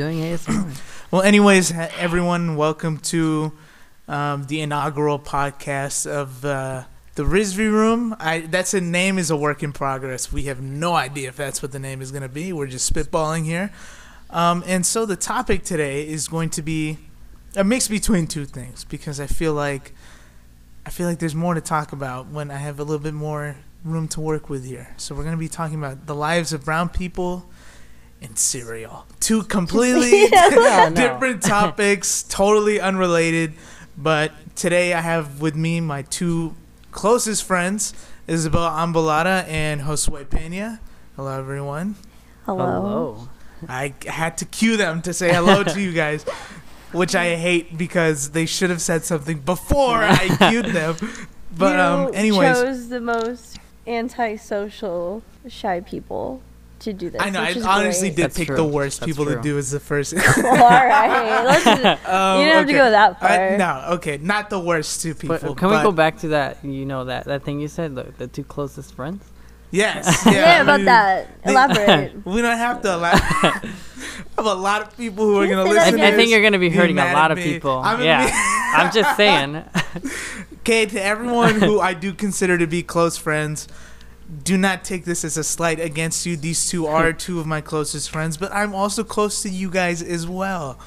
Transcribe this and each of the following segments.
doing ASMR. Well, anyways, everyone, welcome to um, the inaugural podcast of uh, the Rizvi Room. I that's a name is a work in progress. We have no idea if that's what the name is going to be. We're just spitballing here. Um, and so the topic today is going to be a mix between two things because I feel like I feel like there's more to talk about when I have a little bit more room to work with here. So we're going to be talking about the lives of brown people and cereal. Two completely Yeah, no. different topics, totally unrelated. But today I have with me my two closest friends, Isabel Ambalada and Josue Pena. Hello, everyone. Hello. I had to cue them to say hello to you guys, which I hate because they should have said something before I cued them. But you um, anyways, chose the most antisocial, shy people to do this. I know I which honestly great. did That's pick true. the worst That's people to do as the first. All right, let's just, Um, you don't have to go that I- far. no, okay, not the worst two people. But can we go back to that? You know that that thing you said, the, the two closest friends. Yes. Yeah, Yeah, about we- that. Elaborate. We don't have to elaborate. I have a lot of people who are gonna said listen. I, I think you're gonna be Be hurting mad a lot of people. I'm yeah, be- I'm just saying. Okay, to everyone who I do consider to be close friends, do not take this as a slight against you. These two are two of my closest friends, but I'm also close to you guys as well.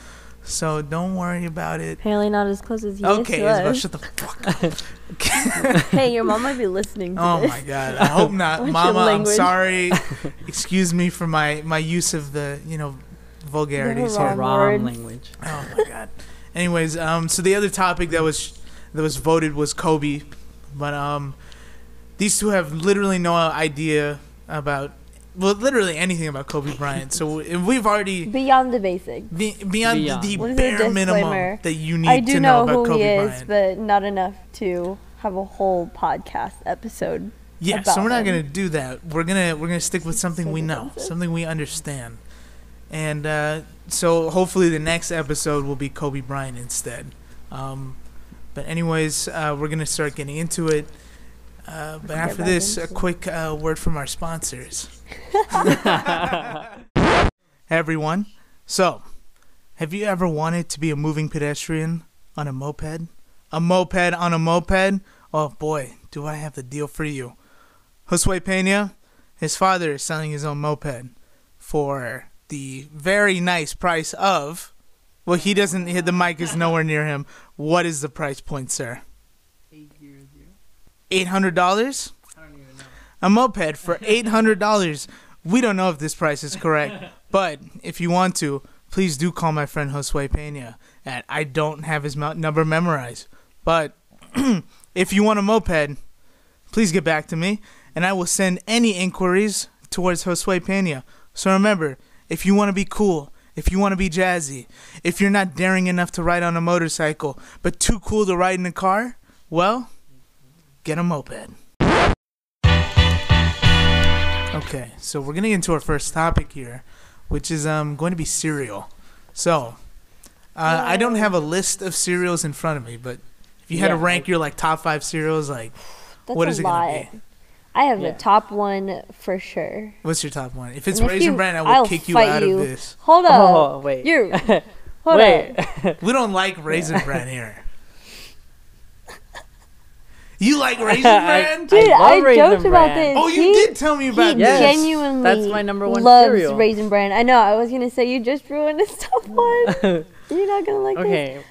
So don't worry about it. Apparently not as close as you Okay, to Isabel, us. shut the fuck up. Hey, your mom might be listening to Oh this. my god, I hope not, What's your Mama. I'm language? sorry. Excuse me for my my use of the you know vulgarities wrong here. Wrong words. language. Oh my god. Anyways, um, so the other topic that was that was voted was Kobe, but um, these two have literally no idea about well, literally anything about Kobe Bryant. So we've already Beyond the basics. be, beyond, Beyond. the What is bare minimum that you need I do to know, know, about who Kobe he is, Bryant. but not enough to have a whole podcast episode. Yeah, so we're not him. gonna do that. We're gonna we're gonna stick with something So we know, defensive. something we understand, and uh, so hopefully the next episode will be Kobe Bryant instead. Um, but anyways, uh, we're gonna start getting into it. Uh, but after this, a quick uh, word from our sponsors. Hey everyone. So, have you ever wanted to be a moving pedestrian on a moped? A moped on a moped? Oh boy, do I have the deal for you. Josue Pena, his father is selling his own moped for the very nice price of. Well, he doesn't. The mic is nowhere near him. What is the price point, sir? Eight hundred dollars. I don't even know. A moped for eight hundred dollars. We don't know if this price is correct, but if you want to, please do call my friend Josue Pena. And I don't have his number memorized, but if you want a moped, please get back to me, and I will send any inquiries towards Josue Pena. So remember, if you want to be cool, if you want to be jazzy, if you're not daring enough to ride on a motorcycle, but too cool to ride in a car, well, get a moped. Okay, so we're gonna get into our first topic here, which is um going to be cereal. So, uh, I don't have a list of cereals in front of me, but if you had to Yeah, rank your like top five cereals, like That's what a it lot. gonna be? I have Yeah. a top one for sure. What's your top one? If it's And if Raisin Bran, I will I'll kick you out you. of this. Hold on. Oh wait. You're hold wait. up. We don't like Raisin Bran here. You like Raisin Bran? Dude, love I, Raisin joked about Bran. this. oh, you he, did tell me about Yes. this. genuinely That's my number one loves cereal. Raisin Bran. I know. I was gonna say you just ruined this top one. You're not gonna like this. okay.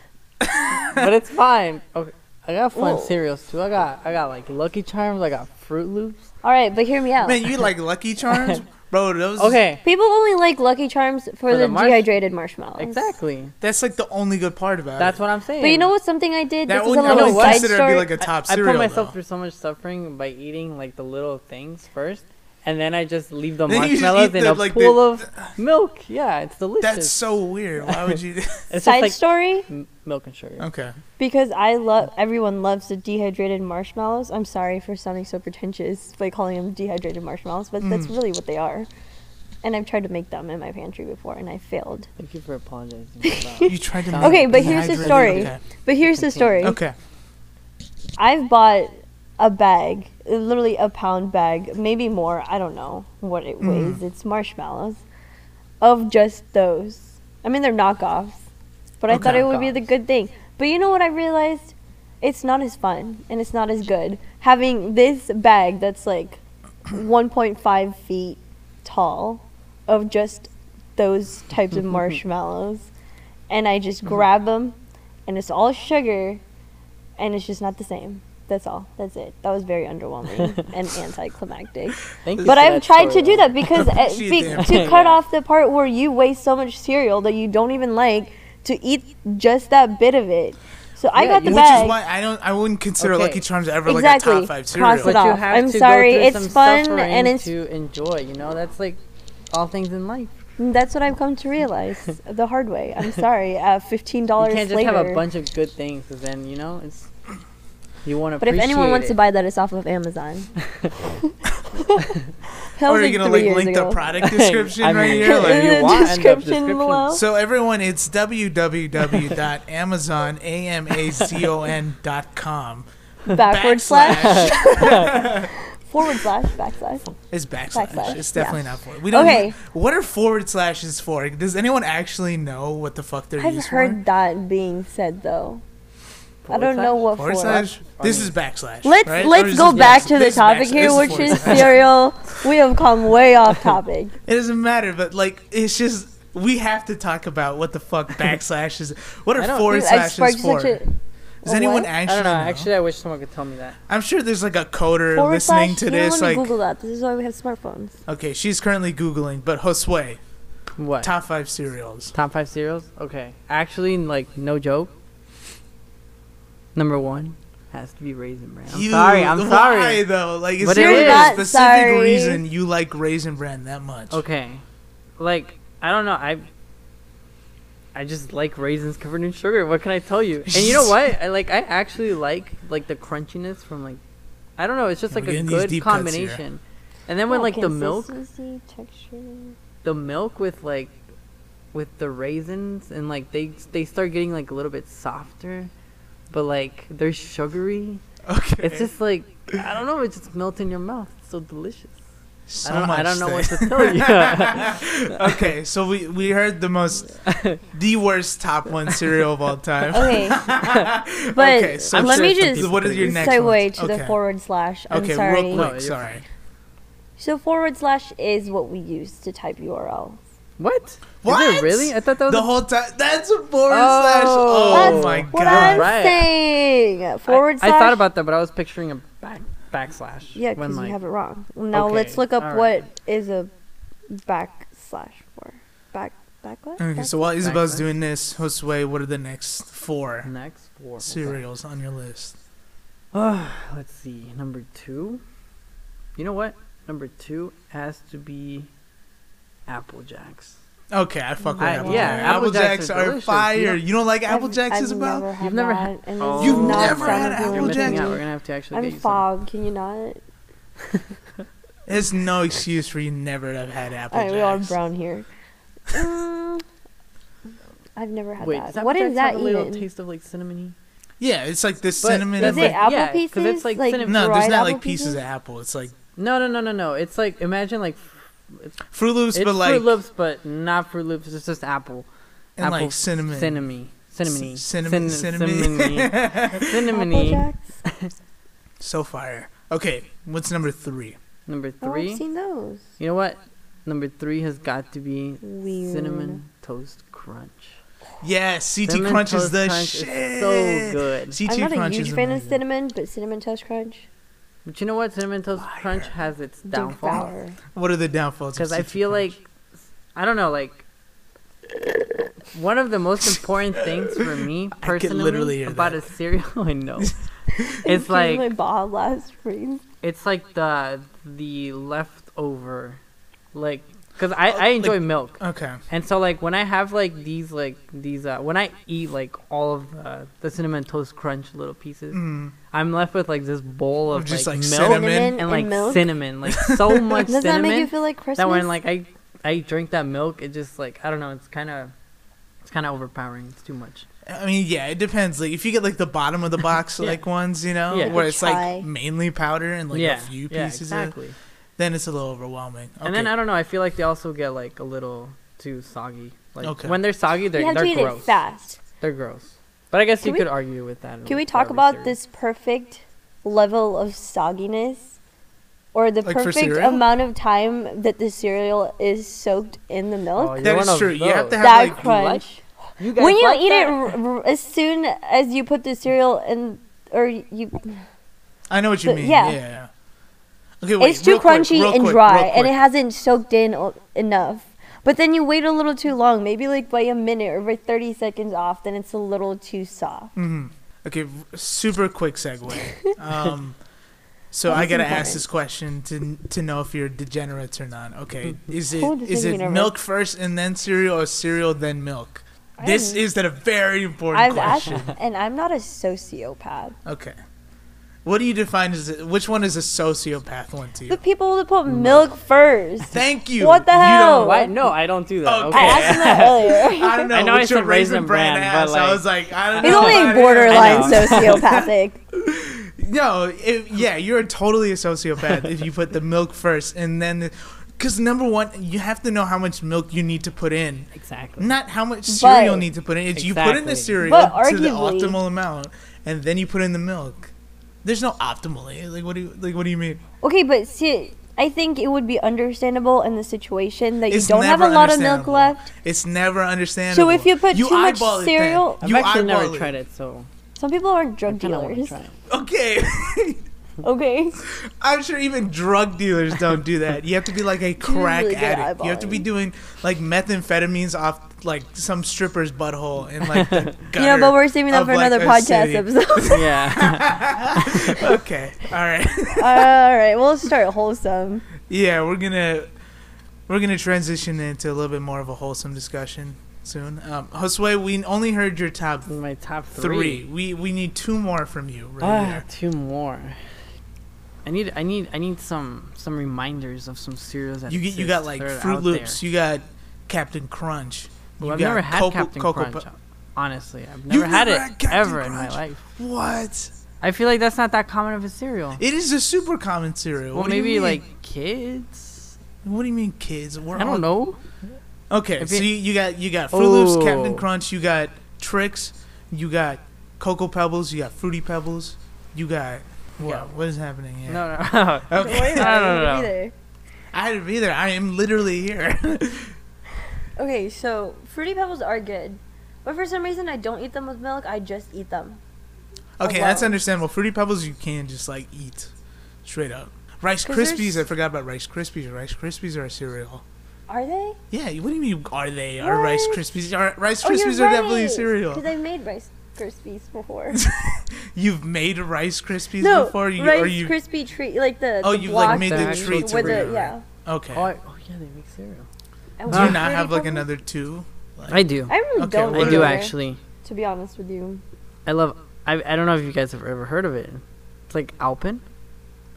but it's fine. Okay. I got fun Whoa. cereals too. I got I got like Lucky Charms. I got Fruit Loops. All right, but hear me out. Man, you like Lucky Charms, bro? Those Okay. People only like Lucky Charms for, For the, the marsh- dehydrated marshmallows. Exactly. That's like the only good part about That's it. That's what I'm saying. But you know what? Something I did. That this is would, a I little would side consider to be story. like a top I, I put myself though. through so much suffering by eating like the little things first, and then I just leave the Then you just marshmallows eat in a like, pool the- of milk. Yeah, it's delicious. That's so weird. Why would you? it's just side like story m- milk and sugar. okay. because I love. Everyone loves the dehydrated marshmallows. I'm sorry for sounding so pretentious by calling them dehydrated marshmallows, but that's Mm. really what they are. And I've tried to make them in my pantry before, and I failed. Thank you for apologizing. about- You tried to. Okay, but here's the story. Okay. But here's the story. okay. I've bought a bag, literally a pound bag, maybe more. I don't know what it Mm. weighs. It's marshmallows of just those. I mean, they're knockoffs, but I thought it would be the good thing. But you know what I realized? It's not as fun and it's not as good having this bag that's like 1.5 feet tall of just those types of marshmallows, and I just grab them, and it's all sugar, and it's just not the same. That's all. That's it. That was very underwhelming and anticlimactic. Thank you But I've tried to do that because uh, be, to cut Yeah. off the part where you waste so much cereal that you don't even like to eat just that bit of it. So I got the you- Which bag. is why I don't. I wouldn't consider Okay. Lucky Charms ever Exactly. like a top five cereal. Cross cereal. it off. you have I'm to sorry, it's fun and it's- to enjoy. You know, that's like all things in life. That's what I've come to realize the hard way. I'm sorry. Uh, Fifteen You dollars can't just flavor. have a bunch of good things, because then you know it's you want to. but if anyone wants to buy that, it's off of Amazon. Or was are you gonna like years link the product description I right here? Like, you want, description description. below. So everyone, it's www.amazon.amazon.com. Backward slash. Forward slash. Backslash. It's backslash. Backslash, It's yeah. definitely not forward. We don't. Okay. What are forward slashes for? Does anyone actually know what the fuck they're I've used heard that being said though. I don't know what for? Forward for. slash. This is backslash. Let's right? Or let's is go this back backslash? to the This is topic backslash. here, This which forward is slash. cereal. We have come way off topic. It doesn't matter, but like it's just we have to talk about what the fuck backslash is. What I are don't- forward Dude, I slashes sparked for? such a Does anyone what? actually I don't know. know? Actually, I wish someone could tell me that. I'm sure there's like a coder forward listening slash. to you know, this. let me Like, Google that. This is why we have smartphones. okay, she's currently googling, but Josue, What? top five cereals. Top five cereals? Okay. Actually, like, no joke. Number one has to be Raisin Bran. I'm You- sorry. I'm Why sorry. though? Like, is But there it like is. a specific sorry. reason you like Raisin Bran that much? Okay. Like, I don't know. I I just like raisins covered in sugar. What can I tell you? And you know what? I like. I actually like like the crunchiness from like. I don't know. It's just Yeah, like a good deep cuts here. combination. And then when Yeah, like the milk, texture. the milk with like, with the raisins and like they they start getting like a little bit softer, but like they're sugary. Okay. It's just like I don't know. It just melts in your mouth. It's so delicious. so I don't. I don't know what to tell you. okay, so we we heard the most, the worst top one cereal of all time. Okay, but Okay, so I'm let sure me just people what your next segue ones? to the forward slash. I'm Okay, sorry. real quick. you're sorry. So forward slash is what we use to type URL. What? Is What? it really? I thought that was The a- whole time. That's a forward Oh. slash. Oh That's my What god. I'm Right. saying. Forward I, slash. I thought about that, but I was picturing a back backslash. Yeah, when, because like, you have it wrong. Now Okay, let's look up alright. what is a backslash for. Back backlash. Okay, so while Isabel's Backslash. doing this, Josue, what are the next four next four cereals on your list? Let's see. Number two. You know what? Number two has to be Apple Jacks. Okay, I fuck with I- Apple yeah, Jacks. Apple Apple Jacks Jacks are are fire. You know- You don't like Apple I've- Jacks, I've Isabel? Never You've never had- and Oh. You've not never had Apple You're Jacks? out. We're gonna have to actually I'm get you some. fog. Can you not? There's no excuse for you never to have had Apple Alright, we all Jacks. brown here. Mm, I've never had Wait, that. does Apple what is Jacks that have a little even? taste of like cinnamony? Yeah, it's like this But cinnamon. Is and it like, apple yeah, 'cause pieces? it's like cinnamon- no, there's not like pieces pieces? of apple. It's like No, no, no, no, no. It's like imagine like it's Fruit Loops, it's but like Fruit Loops, but not Fruit Loops. It's just apple. and apple like cinnamon, Cinnamony. Cinnamony. C- cinnamon, Cin- cinnamon. cinnamony. Cinnamony. Apple Jacks? so fire. Okay, what's number three? Number Oh, three. I've seen those. You know what? Number three has got to be Weird. cinnamon toast crunch. Yeah, CT Cinnamon Crunch is the Crunch shit. is so good. CT I'm not Crunch a huge is fan of cinnamon, but cinnamon toast crunch. But you know what? Cinnamon toast crunch has its downfall. What are the downfalls? Because I feel Crunch? like I don't know, like one of the most important things for me personally literally about that. a cereal, I know, it's like my ball last freeze. it's like the the leftover, like because I I enjoy like- milk. okay. And so like when I have like these like these uh when I eat like all of the the cinnamon toast crunch little pieces, Mm. I'm left with like this bowl of Of just, like, like, milk cinnamon Cinnamon and like milk? cinnamon, like so much Does that cinnamon make you feel like Christmas? that when like I I drink that milk, it just like I don't know, it's kind of it's kind of overpowering. It's too much. I mean, yeah, it depends. Like, if you get like the bottom of the box, Yeah. like ones, you know, Yeah. where it's like mainly powder and like yeah, a few yeah, pieces, of, exactly. Then it's a little overwhelming. Okay. And then I don't know. I feel like they also get like a little too soggy. Like Okay. when they're soggy, they're you have they're to eat gross. it fast. They're gross. But I guess Can you we- could argue with that. Can we talk about cereal. this perfect level of sogginess? Or the Like perfect amount of time that the cereal is soaked in the milk? Oh, you're That one is of true. You have to have that like crunch. You when you like eat that? it r- r- as soon as you put the cereal in, or you, I know what you The- mean. yeah. Yeah. Okay, wait, it's too real quick, crunchy and quick, dry, and it hasn't soaked in enough. But then you wait a little too long, maybe like by a minute or by 30 seconds off, then it's a little too soft. Mm-hmm. Okay, super quick segue. Um, so I gotta important. ask this question to to know if you're degenerates or not. Okay, is it is it degenerate? milk first and then cereal, or cereal then milk? This I'm- is that a very important I've asked, question. and I'm not a sociopath. Okay, what do you define as a, which one is a sociopath one to you? The people that put mm. milk first. Thank you. What the You hell? don't- Why? No, I don't do that. Okay. I Okay. asked him that earlier. I don't know. I know what's I your said Raisin Bran, but, ass? I was like, I don't He's know. only borderline sociopathic. No, it, yeah, you're totally a sociopath if you put the milk first and then, because number one, you have to know how much milk you need to put in, Exactly. not how much cereal you need to put in. It's you put in the cereal But to the optimal amount, and then you put in the milk. There's no optimally. Like what do you like? What do you mean? Okay, but see, I think it would be understandable in the situation that you don't have a never lot of milk understandable. left. It's never understandable. So if you put too much eyeball it then. cereal- I've you actually never eyeball it. tried it, so Some people aren't drug kind of want to dealers. try it. Okay, Okay. I'm sure even drug dealers don't do that. You have to be like a crack really good addict. You have to be doing like methamphetamines off like some stripper's butthole in like the gutter. You know, but we're saving that for like, another podcast city. episode. Yeah. okay, all right. All right, we'll start wholesome. yeah, we're gonna we're gonna transition into a little bit more of a wholesome discussion soon. Um, Josue, we only heard your top My top three. three. We we need two more from you right Ah, two more. I need, I need, I need some, some reminders of some cereals that You get you got like Fruit Loops. there. You got Captain Crunch. Well, you I've never had Cocoa- Captain Cocoa Crunch. Pu- honestly, I've You've never had never it had Captain ever in my life. What? I feel like that's not that common of a cereal. It is a super common cereal. well, What maybe like kids. What do you mean, kids? We're I don't know. Okay, If so it- you, you got you got Fruit Loops, Captain Oh. Crunch, you got Trix, you got Cocoa Pebbles, you got Fruity Pebbles, you got what? Yeah. What is happening here? No, no. Okay, No, no, no, no. Either. I had to be there. I am literally here. Okay, so fruity pebbles are good, but for some reason I don't eat them with milk. I just eat them. okay, wow. that's understandable. Fruity Pebbles you can just like eat straight up. Rice Krispies, I forgot about Rice Krispies. Rice Krispies are a cereal. Are they? Yeah, what do you mean? Are they? Are Rice Krispies? Are Rice Krispies Oh, you're Krispies are definitely a right, cereal. Because I've made rice krispies before. You've made Rice Krispies no, before? You, rice or you? crispy treat like the. Oh, the you've, like, made the treats with the it, yeah. Okay. Oh, I, oh yeah, they make cereal. And do you not have like Pebbles? another two? Like, I do. I really Okay, don't. I do actually. To be honest with you. I love. I, I don't know if you guys have ever heard of it. It's like Alpen.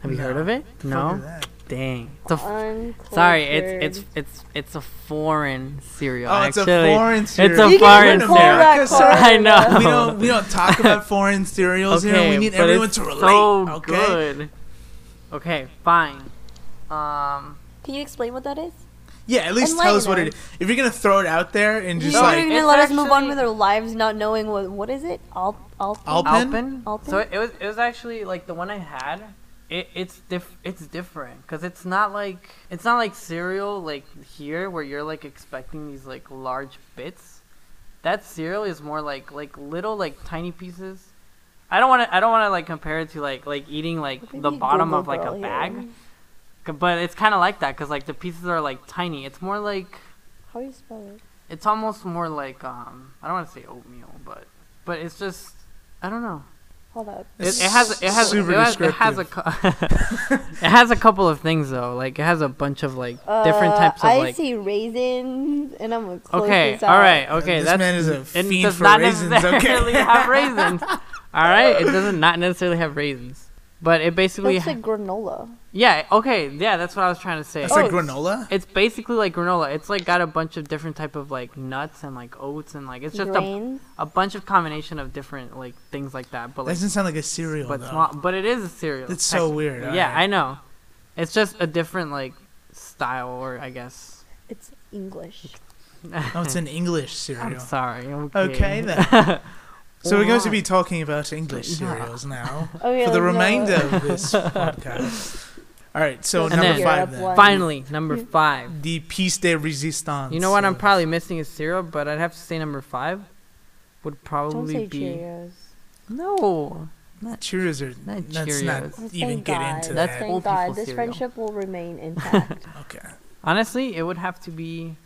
Have you heard of it? Fuck is No. That? Dang. It's a f- sorry. It's it's it's it's a foreign cereal. Oh, it's a actually. foreign cereal. It's a You foreign can call cereal. that America, corn. I know. We don't we don't talk about foreign cereals here. We need everyone it's to relate. So okay. good. Okay, fine. Um, Can you explain what that is? Yeah, at least tell us what it is. If you're gonna throw it out there and just You're like gonna let us move on with our lives, not knowing what what is it? Alp, Alp, Alpen? Alpen. Alpen? So it was it was actually like the one I had. It, it's diff it's different because it's not like it's not like cereal like here where you're like expecting these like large bits. That cereal is more like like little like tiny pieces. I don't want to I don't want to like compare it to like like eating like the bottom Google of like a here. bag. But it's kind of like that because like the pieces are like tiny. It's more like How do you spell it? it's almost more like um I don't want to say oatmeal, but but it's just I don't know. Hold up. It, it has it has super it has, it has a it has a couple of things though. Like it has a bunch of like different Uh, types of I like. see raisins, and I'm gonna close Okay, this all out. right, okay. This that's, man is a it fiend does for not raisins, necessarily okay. have raisins. All right, it doesn't not necessarily have raisins, but it basically Looks ha- like granola. yeah. Okay, yeah, that's what I was trying to say. it's like Oh, granola. It's basically like granola. It's like got a bunch of different type of like nuts and like oats and like it's just a, Grains. a bunch of combination of different like things like that. But That doesn't sound like a cereal but though. small, but it is a cereal. It's so technically. weird, Yeah, alright. I know. It's just a different like style, or I guess. It's English. No, oh, it's an English cereal. I'm sorry. Okay, Okay then. So we're going to be talking about English Yeah. cereals now Okay, oh, for the let's remainder of this podcast. All right, so Let's number five then. Finally, number five. The piece de resistance. You know what? I'm probably missing a cereal, but I'd have to say number five would probably Don't probably say be Cheerios. no. Cheerios are. Not let's not Cheerios. Let's even thank get God. into That's that. Thank old God, people this cereal. friendship will remain intact. Okay. Honestly, it would have to be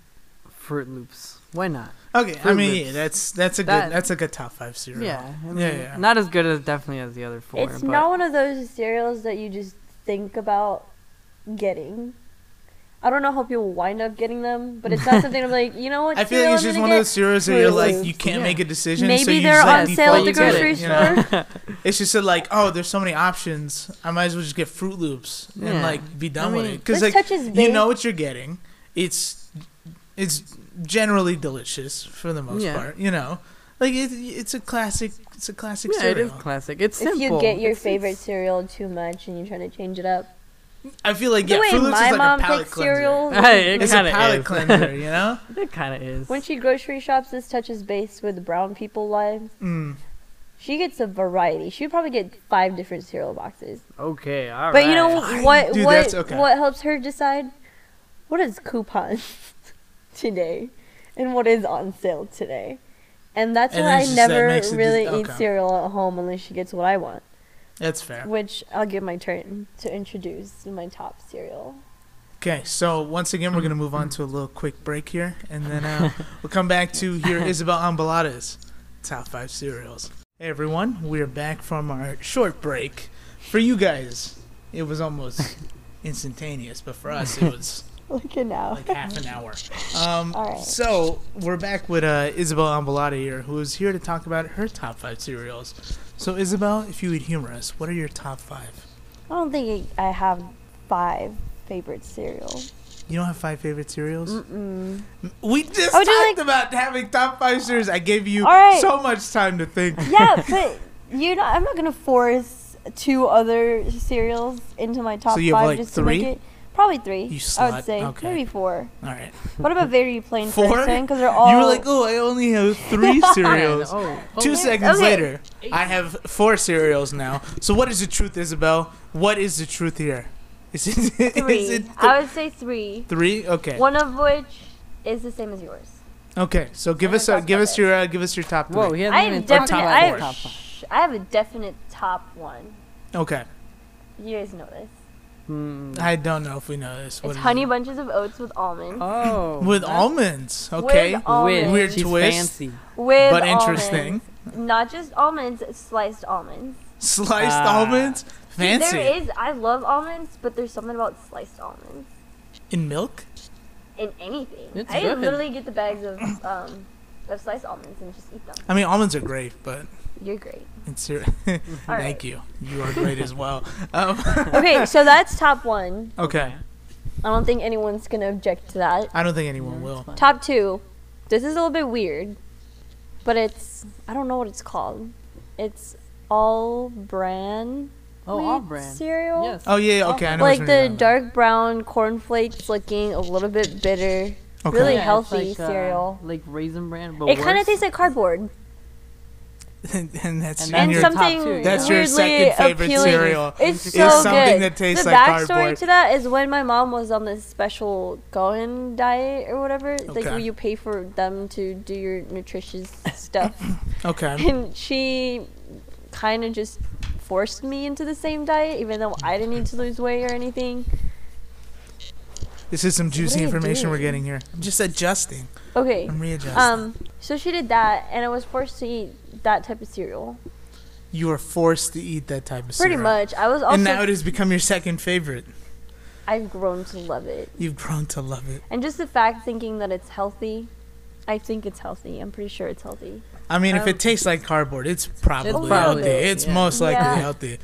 Fruit Loops. Why not? Okay. I mean, Loops. yeah, that's that's a That- good that's a good top five cereal. Yeah, I mean, Yeah, yeah. Not as good as definitely as the other four. it's but not one of those cereals that you just think about getting. I don't know how people wind up getting them, but it's not something I'm like, you know what? I feel like cereal it's I'm just gonna one of get? those cereals that you're Fruit like Loops. you can't Yeah. make a decision. Maybe so you they're just on like sale at default the to it, grocery you know? store. It's just a, like, oh, there's so many options. I might as well just get Fruit Loops and Yeah. like be done I with mean, it because This like touches you base. know what you're getting. It's it's generally delicious for the most Yeah. part. You know, like it, it's a classic. It's a classic Yeah, it cereal. is classic. It's simple. If you get your It's- favorite it's- cereal too much and you try to change it up. I feel like The yeah, way Fruit Loops my is like mom a palate picks cleanser. cereal. Hey, it It's a kinda palate is. cleanser, you know. It kind of is. When she grocery shops, this touches base with brown people lives. Mm. She gets a variety. She would probably get five different cereal boxes. okay, all right. But you know what? Dude, what okay. what helps her decide? What is coupon today, and what is on sale today? And that's And why I just- never really just- eat cereal at home unless she gets what I want. That's fair. Which I'll give my turn to introduce my top cereal. Okay, so once again, we're gonna move on to a little quick break here, and then uh, we'll come back to hear Isabel Ambalada's top five cereals. Hey everyone, we're back from our short break. For you guys, it was almost instantaneous, but for us, it was Look at now. like half an hour. Um, All right. So we're back with uh, Isabel Ambalada here, who is here to talk about her top five cereals. So Isabel, if you would humor us, what are your top five? I don't think I have five favorite cereals. You don't have five favorite cereals? Mm-mm. We just talked like- about having top five cereals. I gave you right. so much time to think. Yeah, but you know, I'm not gonna force two other cereals into my top So you have, five like, just three? to make it. Probably three. You I would say Okay. maybe four. All right. What about very plain Four? person? Because they're all. you were like, oh, I only have three cereals. Oh, oh, Two yeah. seconds Okay. later, I have four cereals now. So what is the truth, Isabel? What is the truth here? Is it, is three. it I would say three. three? Okay. One of which is the same as yours. Okay. So give I'm us gonna uh, talk give us your uh, give us your top three. Whoa, he hasn't I have talked definite. about I have, top five. I have a definite top one. Okay. You guys know this. Hmm. I don't know if we know this. What it's is honey it? bunches of oats with almonds. Oh, with almonds. Okay. With almonds. Weird She's twist. fancy. with but interesting. almonds. Not just almonds, sliced almonds. Sliced Ah. almonds. Fancy. There is. I love almonds, but there's something about sliced almonds In milk. in anything. It's I good. literally get the bags of um of sliced almonds and just eat them. I mean, almonds are great, but You're great. it's ser- All Thank right. you. You are great as well. Um, Okay, so that's top one. okay. I don't think anyone's gonna object to that. I don't think anyone Yeah, will. Top two. This is a little bit weird, but it's I don't know what it's called. It's all bran. Oh, wheat all brand. cereal. Yes. Oh yeah, okay. I know. Like which the you're talking dark brown cornflakes looking a little bit bitter. Okay. really Yeah, healthy like, uh, cereal. like raisin bran, but It kind of tastes like cardboard. and, and that's And and And your, top something two, that's yeah. your weirdly second favorite appealing. cereal. It's Is so something good. that tastes the like backstory cardboard. to that is when my mom was on this special Gohan diet or whatever, like where you pay for them to do your nutritious stuff, Okay. and she kind of just forced me into the same diet, even though I didn't need to lose weight or anything. This is some juicy information we're getting here. I'm just adjusting. Okay. I'm readjusting. Um. So she did that, and I was forced to eat that type of cereal. you were forced to eat that type of Pretty cereal. Pretty much. I was also. and now it has become your second favorite. I've grown to love it. You've grown to love it. And just the fact thinking that it's healthy, I think it's healthy. I'm pretty sure it's healthy. I mean, if Um, it tastes like cardboard, it's probably probably healthy. It's yeah. most likely Yeah. healthy.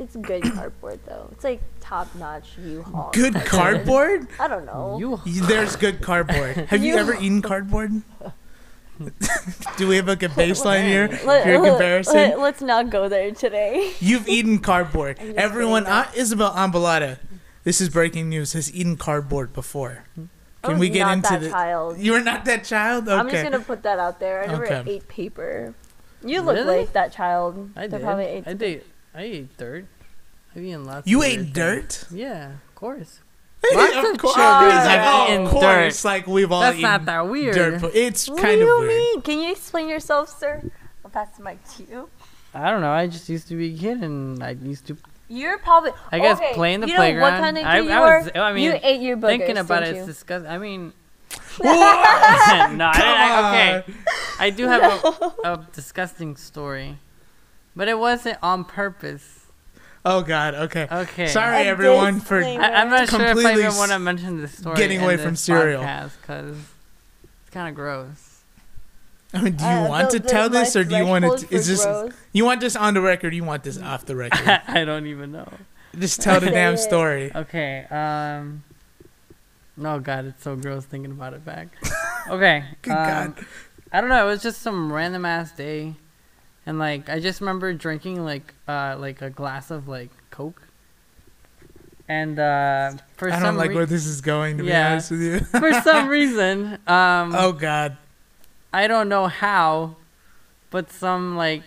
It's good cardboard though. It's like top notch U-Haul. Good cardboard? I don't know. You. Y- There's good cardboard. Have you You- ever eaten cardboard? Do we have like a baseline here? Let, Your comparison? Let, us not go there today. You've eaten cardboard. Everyone, saying uh, Isabel Ambalada, this is breaking news, has eaten cardboard before. I Can we get not into that the? child? You were not that child. Okay. I'm just gonna put that out there. I never Okay. ate paper. You look Really? like that child. I that did. probably ate I did. I ate dirt. I've eaten lots. You of ate weird dirt. things. Yeah, of course. Lots of of course. children He's like, have oh, eaten of course. dirt. Like we've all That's eaten not that weird. dirt. But it's What kind do of you weird. mean? Can you explain yourself, sir? I'll pass the mic to you. I don't know. I just used to be a kid, and I used to. You're probably. I guess okay, playing the you know what playground. kind of I, kid you I were? was. I mean, you ate your boogers, thinking about it, didn't it's disgusting. I mean, no, I didn't, I, okay. I do have a, a disgusting story, but it wasn't on purpose. Oh God. Okay. Okay. Sorry, A everyone, for. I, I'm not sure if I even want to mention this story. getting in away from this cereal. because it's kind of gross. I mean, do you Uh, want the- to tell this, or do you want to? Is this gross- you want this on the record? You want this off the record? I don't even know. Just tell the damn story. Okay. Um. Oh God, it's so gross thinking about it back. Okay. Good um, God. I don't know. It was just some random ass day, and like I just remember drinking like uh like a glass of like Coke, and uh for some I don't some like rea- where this is going. To be honest with you. for some reason um oh God. I don't know how, but some like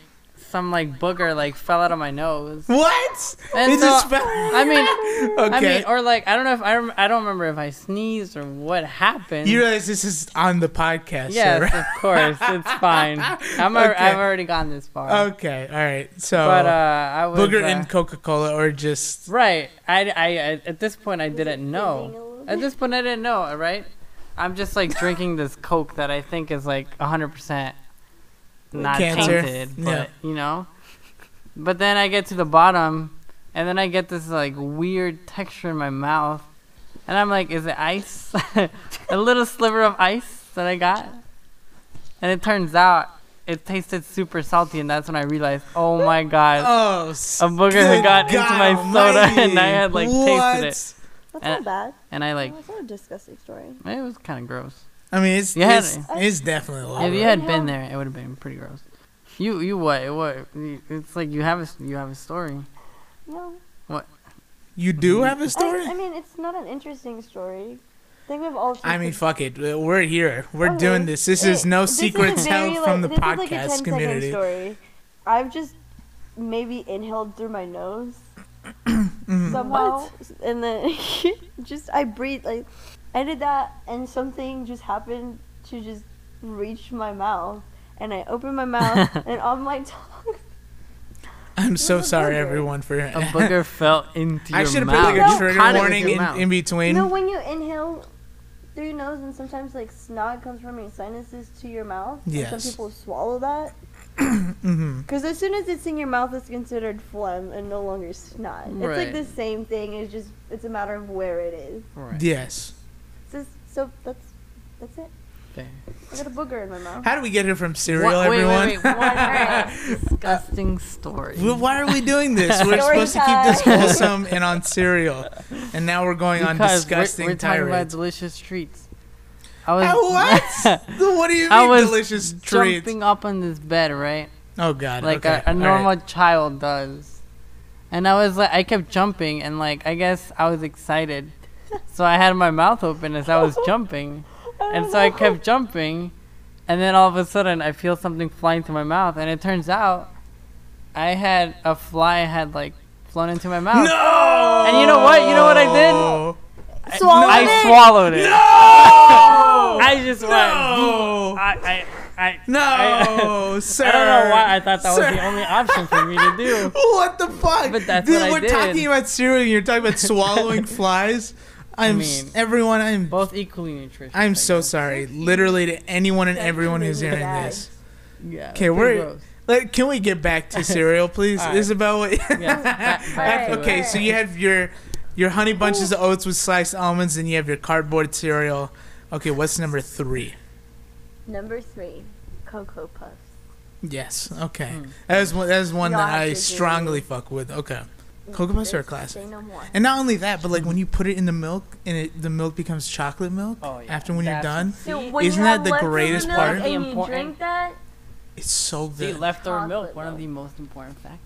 some like booger like fell out of my nose. What? And it so, just fell- I mean, okay. I mean, or like I don't know if I rem- I don't remember if I sneezed or what happened. you realize this is on the podcast, yes, right? of course, it's fine. I'm Okay. I've already gone this far. Okay. All right. So but uh, I was booger uh, in Coca Cola, or just right. I, I, I at this point I didn't know. At this point I didn't know. all Right. I'm just like drinking this Coke that I think is like 100 percent not Cancer. tainted, Yeah. but you know. But then I get to the bottom, and then I get this like weird texture in my mouth, and I'm like, is it ice? a little sliver of ice that I got, and it turns out it tasted super salty, and that's when I realized, oh my god, oh, a booger had got into my soda, and I had like tasted it, That's Uh, not bad. and I like That's not a disgusting story. it was kind of gross. I mean, it's You it's, it. it's definitely a little. If you had hell? been there, it would have been pretty gross. You you what what? It's like you have a s- you have a story. No. What? You do have a story. I, I mean, it's not an interesting story. I think we've all. I mean, fuck it. We're here. We're Okay. doing this. This is It- no this is a secrets very, held from the like, this is like a podcast community. Story. I've just maybe inhaled through my nose Mhm. somehow, and then just I breathe like I did that, and something just happened to just reach my mouth, and I opened my mouth, and on my tongue. I'm so sorry, booger? everyone, for. A booger fell into I your mouth. I should have put like No. a trigger Caught it warning your in, mouth. in between. You know when you inhale through your nose, and sometimes like snot comes from your sinuses to your mouth. and Yes. Some people swallow that. Mm-hmm. Because as soon as it's in your mouth, it's considered phlegm and no longer snot. Right. It's like the same thing. It's just it's a matter of where it is. Right. Yes. So, so that's that's it. Okay. I got a booger in my mouth. How do we get here from cereal, What- wait, everyone? wait, wait. One disgusting story. Well, Why are we doing this? We're Story supposed to keep this wholesome and on cereal, and now we're going on Because we're- disgusting we're, talking about delicious treats. I was what? what do you mean I was delicious treats? jumping up on this bed, right? Oh God! like okay. a, a all right. normal child does. And I was like, I kept jumping, and like, I guess I was excited, so I had my mouth open as I was jumping, and so I kept jumping, and then all of a sudden I feel something flying through my mouth, and it turns out I had a fly had like flown into my mouth. No. And you know what? You know what I did? did? Swallowed I it? swallowed it. No. I just went. No. I, I, I, No, I, sir. I don't know why I thought that was the only option for me to do. What the fuck? But that's Dude, what I we're did. talking about cereal and you're talking about swallowing flies. I'm s- mean, everyone. I'm Both equally nutritious. I'm so sorry, literally to anyone and That everyone who's hearing gag. this. Yeah. 'Kay, it's pretty we're- gross. Like, can we get back to cereal, please? Alright. Isabel, Yeah, back- back Alright, okay, it. so you have your your honey bunches of oats with sliced almonds, and you have your cardboard cereal. Okay, what's number three? Number three, Cocoa Puffs. Yes. Okay, Hmm. that is one. That is one Y'all that I to do- strongly fuck with. Okay, Cocoa Puffs are a classic. Say no more. and not only that, but like when you put it in the milk and it, the milk becomes chocolate milk Oh, yeah. after when you're done, So when Isn't you that have the leftover greatest milk part? And you Important. drink that, it's so See, good. leftover milk, Chocolate one of milk. the most important factors.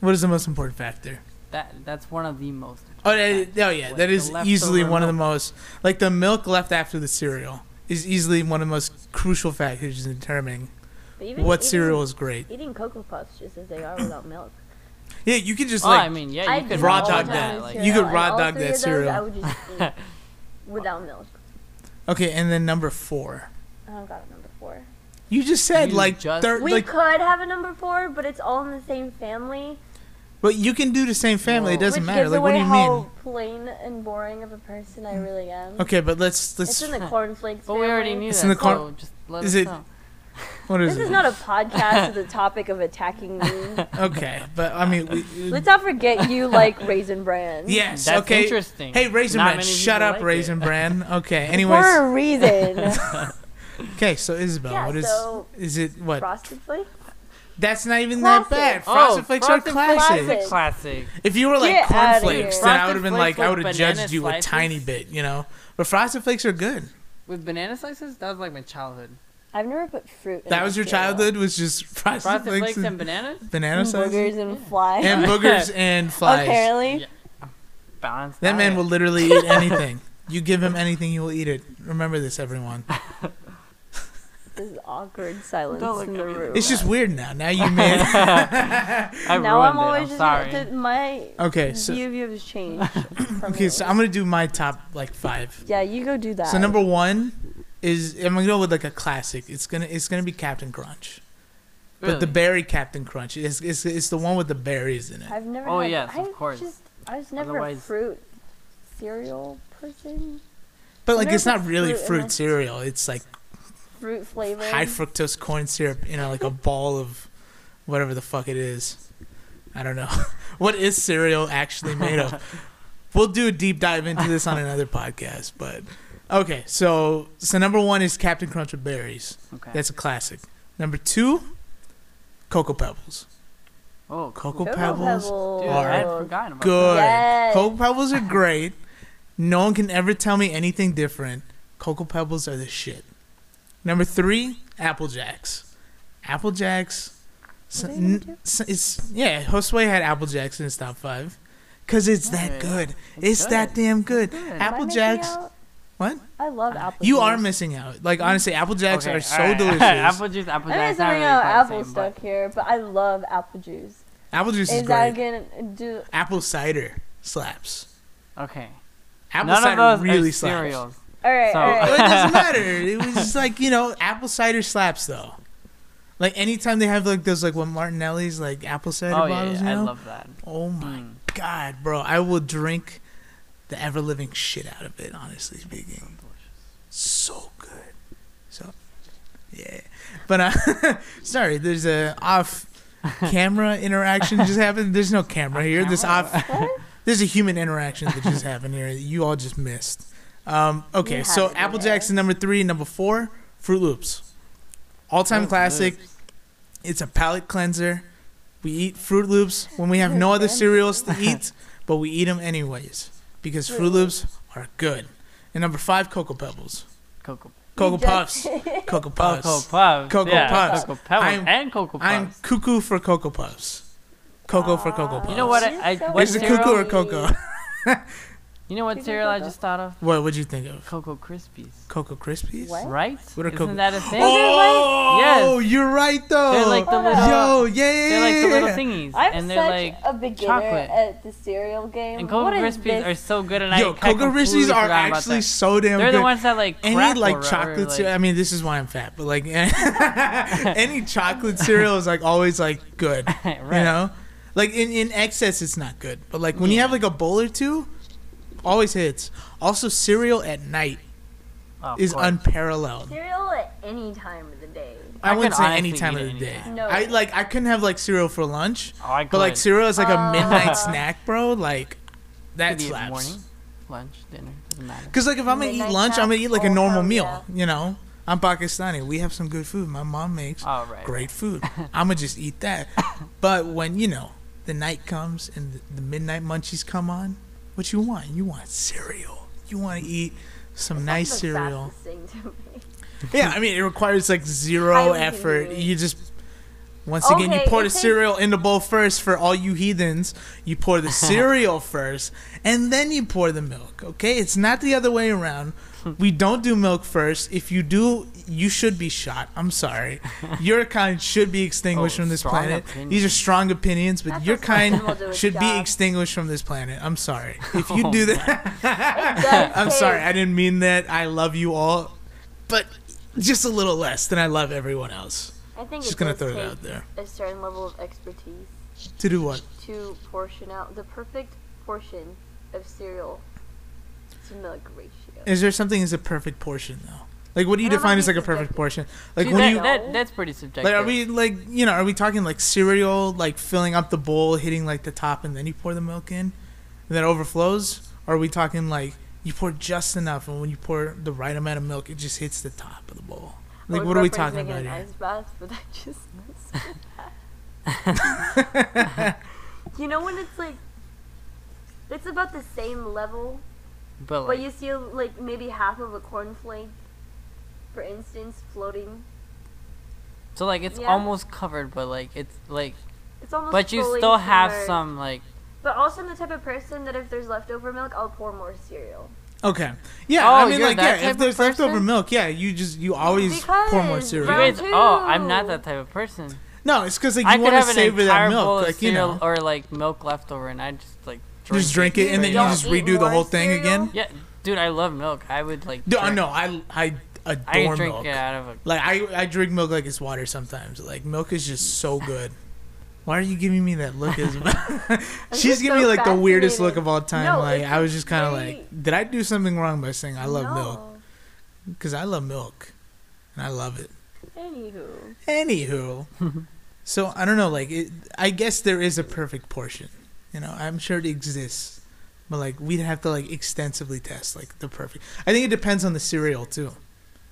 what is the most important factor? that that's one of the most. Oh, that, oh yeah, Like, that the is easily leftover one of the most like the milk left after the cereal is easily one of the most crucial factors in determining But even what eating- cereal is great. Eating Cocoa Puffs just as they are without milk. Yeah, you could just Well, like I mean, yeah, you I could raw dog that. Like, You could raw dog that those cereal. I would just eat without milk. okay, and then number four. I don't got a number four. You just said You like just- third, We like, could have a number four, but it's all in the same family. but you can do the same family. It doesn't which matter. Like, what do you mean how mean? plain and boring of a person I really am. Okay, but let's It's let's. It's in the cornflakes But we already knew It's that. in the so just let is us it- know. What is This it? is not a podcast with the topic of attacking me. okay, but I mean, we, Let's not forget you like Raisin Bran. yes. That's okay. interesting. Hey, Raisin Not Bran, many shut people up, like it. Raisin Bran. Okay. Anyways, For a reason. okay. So Isabel, yeah, what is so is it? What? Frosted Flakes? That's not even Classic. that bad. Oh, Frosted Flakes are Frosted classic. Flakes. Classic. If you were like Get outta cornflakes, here. then I Frosted would have been Flakes like, I with would have banana judged you a slices? tiny bit, you know. But Frosted Flakes are good. With banana slices, that was like my childhood. I've never put fruit in That was your cereal. childhood was just Frosted, Frosted Flakes, flakes and and bananas. banana And slices boogers and flies. and boogers and flies. Apparently. Yeah. Balanced. That man will literally eat anything. You give him anything, he will eat it. Remember this, everyone. This is awkward silence Don't look in at the me. room. It's just weird now. Now you made. I now I'm ruined it. always I'm just sorry. th- my okay, so view of you has changed. from okay, so yours. I'm gonna do my top like five. yeah, you go do that. So number one is I'm gonna go with like a classic. It's gonna it's gonna be Captain Crunch, but the berry Captain Crunch is it's, it's the one with the berries in it. I've never. Oh, had, yes, of course. Just, I was never Otherwise- a fruit cereal person. But like it's not really fruit fruit cereal. It's like Fruit flavor. high fructose corn syrup, you know, like a ball of whatever the fuck it is. I don't know. what is cereal actually made of? We'll do a deep dive into this on another podcast, but okay. So, so number 1 is Captain Crunch with berries. Okay. That's a classic. Number 2, Cocoa Pebbles. oh, Cocoa, Cocoa Pebbles, Pebbles. Dude, are I had forgotten about good. Yes. Cocoa Pebbles are great. No one can ever tell me anything different. Cocoa Pebbles are the shit. Number three, Apple Jacks. Apple Jacks. s- What are they gonna n- do? it's yeah. Josue had Apple Jacks in his top five, cause it's that good. It's It's, that damn good. good. Apple Jacks. out? What? I love apple. You juice. are missing out. Like honestly, Apple Jacks Okay, are so alright. delicious. apple juice, apple jacks. I juice. know not really about apple same, stuff but- here, but I love apple juice. Apple juice is Is that great. gonna do? Apple cider slaps. Okay. Apple None cider of those really are slaps. cereals. All right, So- all Well, right. it doesn't matter. It was just like you know, apple cider slaps though. Like anytime they have like those like what Martinelli's like apple cider Oh yeah, bottles, yeah, I you know. love that. oh my Mm. god, bro! I will drink the ever living shit out of it. Honestly speaking, so good. So yeah, but uh, sorry, there's a off camera interaction just happened. There's no camera here. This off. There's a human interaction that just happened here. that You all just missed. Um, okay, so had to be Apple. Jacks is number three. Number four, Fruit Loops. All time classic. Loops. It's a palate cleanser. We eat Fruit Loops when we have no other cereals to eat, but we eat them anyways because Fruit Fruit Loops are good. And number five, Cocoa Pebbles. Cocoa. Cocoa Puffs. just- oh, Cocoa Cocoa Puffs. Puffs. Cocoa yeah, Puffs. Cocoa Pebbles I'm- and Cocoa Puffs. I'm cuckoo for Cocoa Puffs. Cocoa for Cocoa Puffs. You know what? You're I, so what Is it cuckoo or cocoa? You know what cereal I just thought of? What would you think of? Cocoa Krispies. Cocoa Krispies? What? Right? What are Isn't Cocoa- that a thing? Oh, Yes. Oh, you're right though. They're like the Oh, no. little. Yo, yeah, yeah, They're like the little thingies, I'm and they're like a beginner chocolate. at the cereal game. And Cocoa What is Krispies this? are so good, and Yo, I Cocoa completely Krispies are actually so damn good. They're good. the ones that like any like chocolate or, cereal. I mean, this is why I'm fat, but like any chocolate cereal is like always like good. right. You know, like in in excess, it's not good. But like when you have like a bowl or two, always hits. Also, cereal at night Oh, is course. unparalleled. cereal at any time of the day. I, I wouldn't say any time of the day. anytime. No. I like I couldn't have like cereal for lunch, Oh, I but like cereal is like a Uh, midnight snack, bro. Like that Could eat slaps. morning, lunch, dinner, doesn't matter. Cause like if I'm gonna eat Midnight lunch, I'm gonna eat like a normal meal. yeah. You know, I'm Pakistani. We have some good food. My mom makes Oh, right. great food. I'm gonna just eat that. But when you know the night comes and the, the midnight munchies come on, what you want? You want cereal. You want to eat some Sounds nice the cereal. thing to me. Yeah, I mean it requires like zero effort. convenient. You just Once again, you pour the takes- cereal in the bowl first for all you heathens. You pour the cereal first, and then you pour the milk. Okay, it's not the other way around. We don't do milk first. If you do, you should be shot. I'm sorry. Your kind should be extinguished Oh, from this planet. opinion. These are strong opinions, but That's your kind someone will do its should be extinguished from this planet. I'm sorry. If you Oh do that, I'm sorry. I didn't mean that. I love you all, but just a little less than I love everyone else. I think Just it gonna throw it out there. a certain level of expertise To do what? to portion out the perfect portion of cereal to milk ratio. Is there something as a perfect portion though? Like, what do you define as like a perfect portion? Like, See, when that, you that, that's pretty subjective. like, are we like you know, are we talking like cereal, like filling up the bowl, hitting like the top, and then you pour the milk in, and then it overflows? Or are we talking like you pour just enough, and when you pour the right amount of milk, it just hits the top of the bowl? Like, what are we talking about an here? Ice bath, but that just. you know when it's like, it's about the same level, but but you see like maybe half of a cornflake, for instance, floating. so like it's Yeah. almost covered, but like it's like, It's almost. but you fully still have some like. But also, I'm the type of person that if there's leftover milk, I'll pour more cereal. Okay. Yeah, Oh, I mean, you're like, that yeah, if there's leftover milk, yeah, you just you always pour more cereal. You guys, oh, I'm not that type of person. No, it's because like you want to have an savor entire that milk, of like you know, or like milk leftover, and I just like drink just drink it and then you just redo the more whole thing cereal? again. Yeah, dude, I love milk. I would like. No, drink- no, I I adore I drink milk. it out of a. Like I I drink milk like it's water sometimes. Like milk is just so good. Why are you giving me that look? As she's just giving me like the weirdest look of all time. No, like I was just kind of like, did I do something wrong by saying I love milk? Because I love milk, and I love it. Anywho, Anywho, so I don't know. Like, it, I guess there is a perfect portion. You know, I'm sure it exists, but like we'd have to like extensively test like the perfect. I think it depends on the cereal too.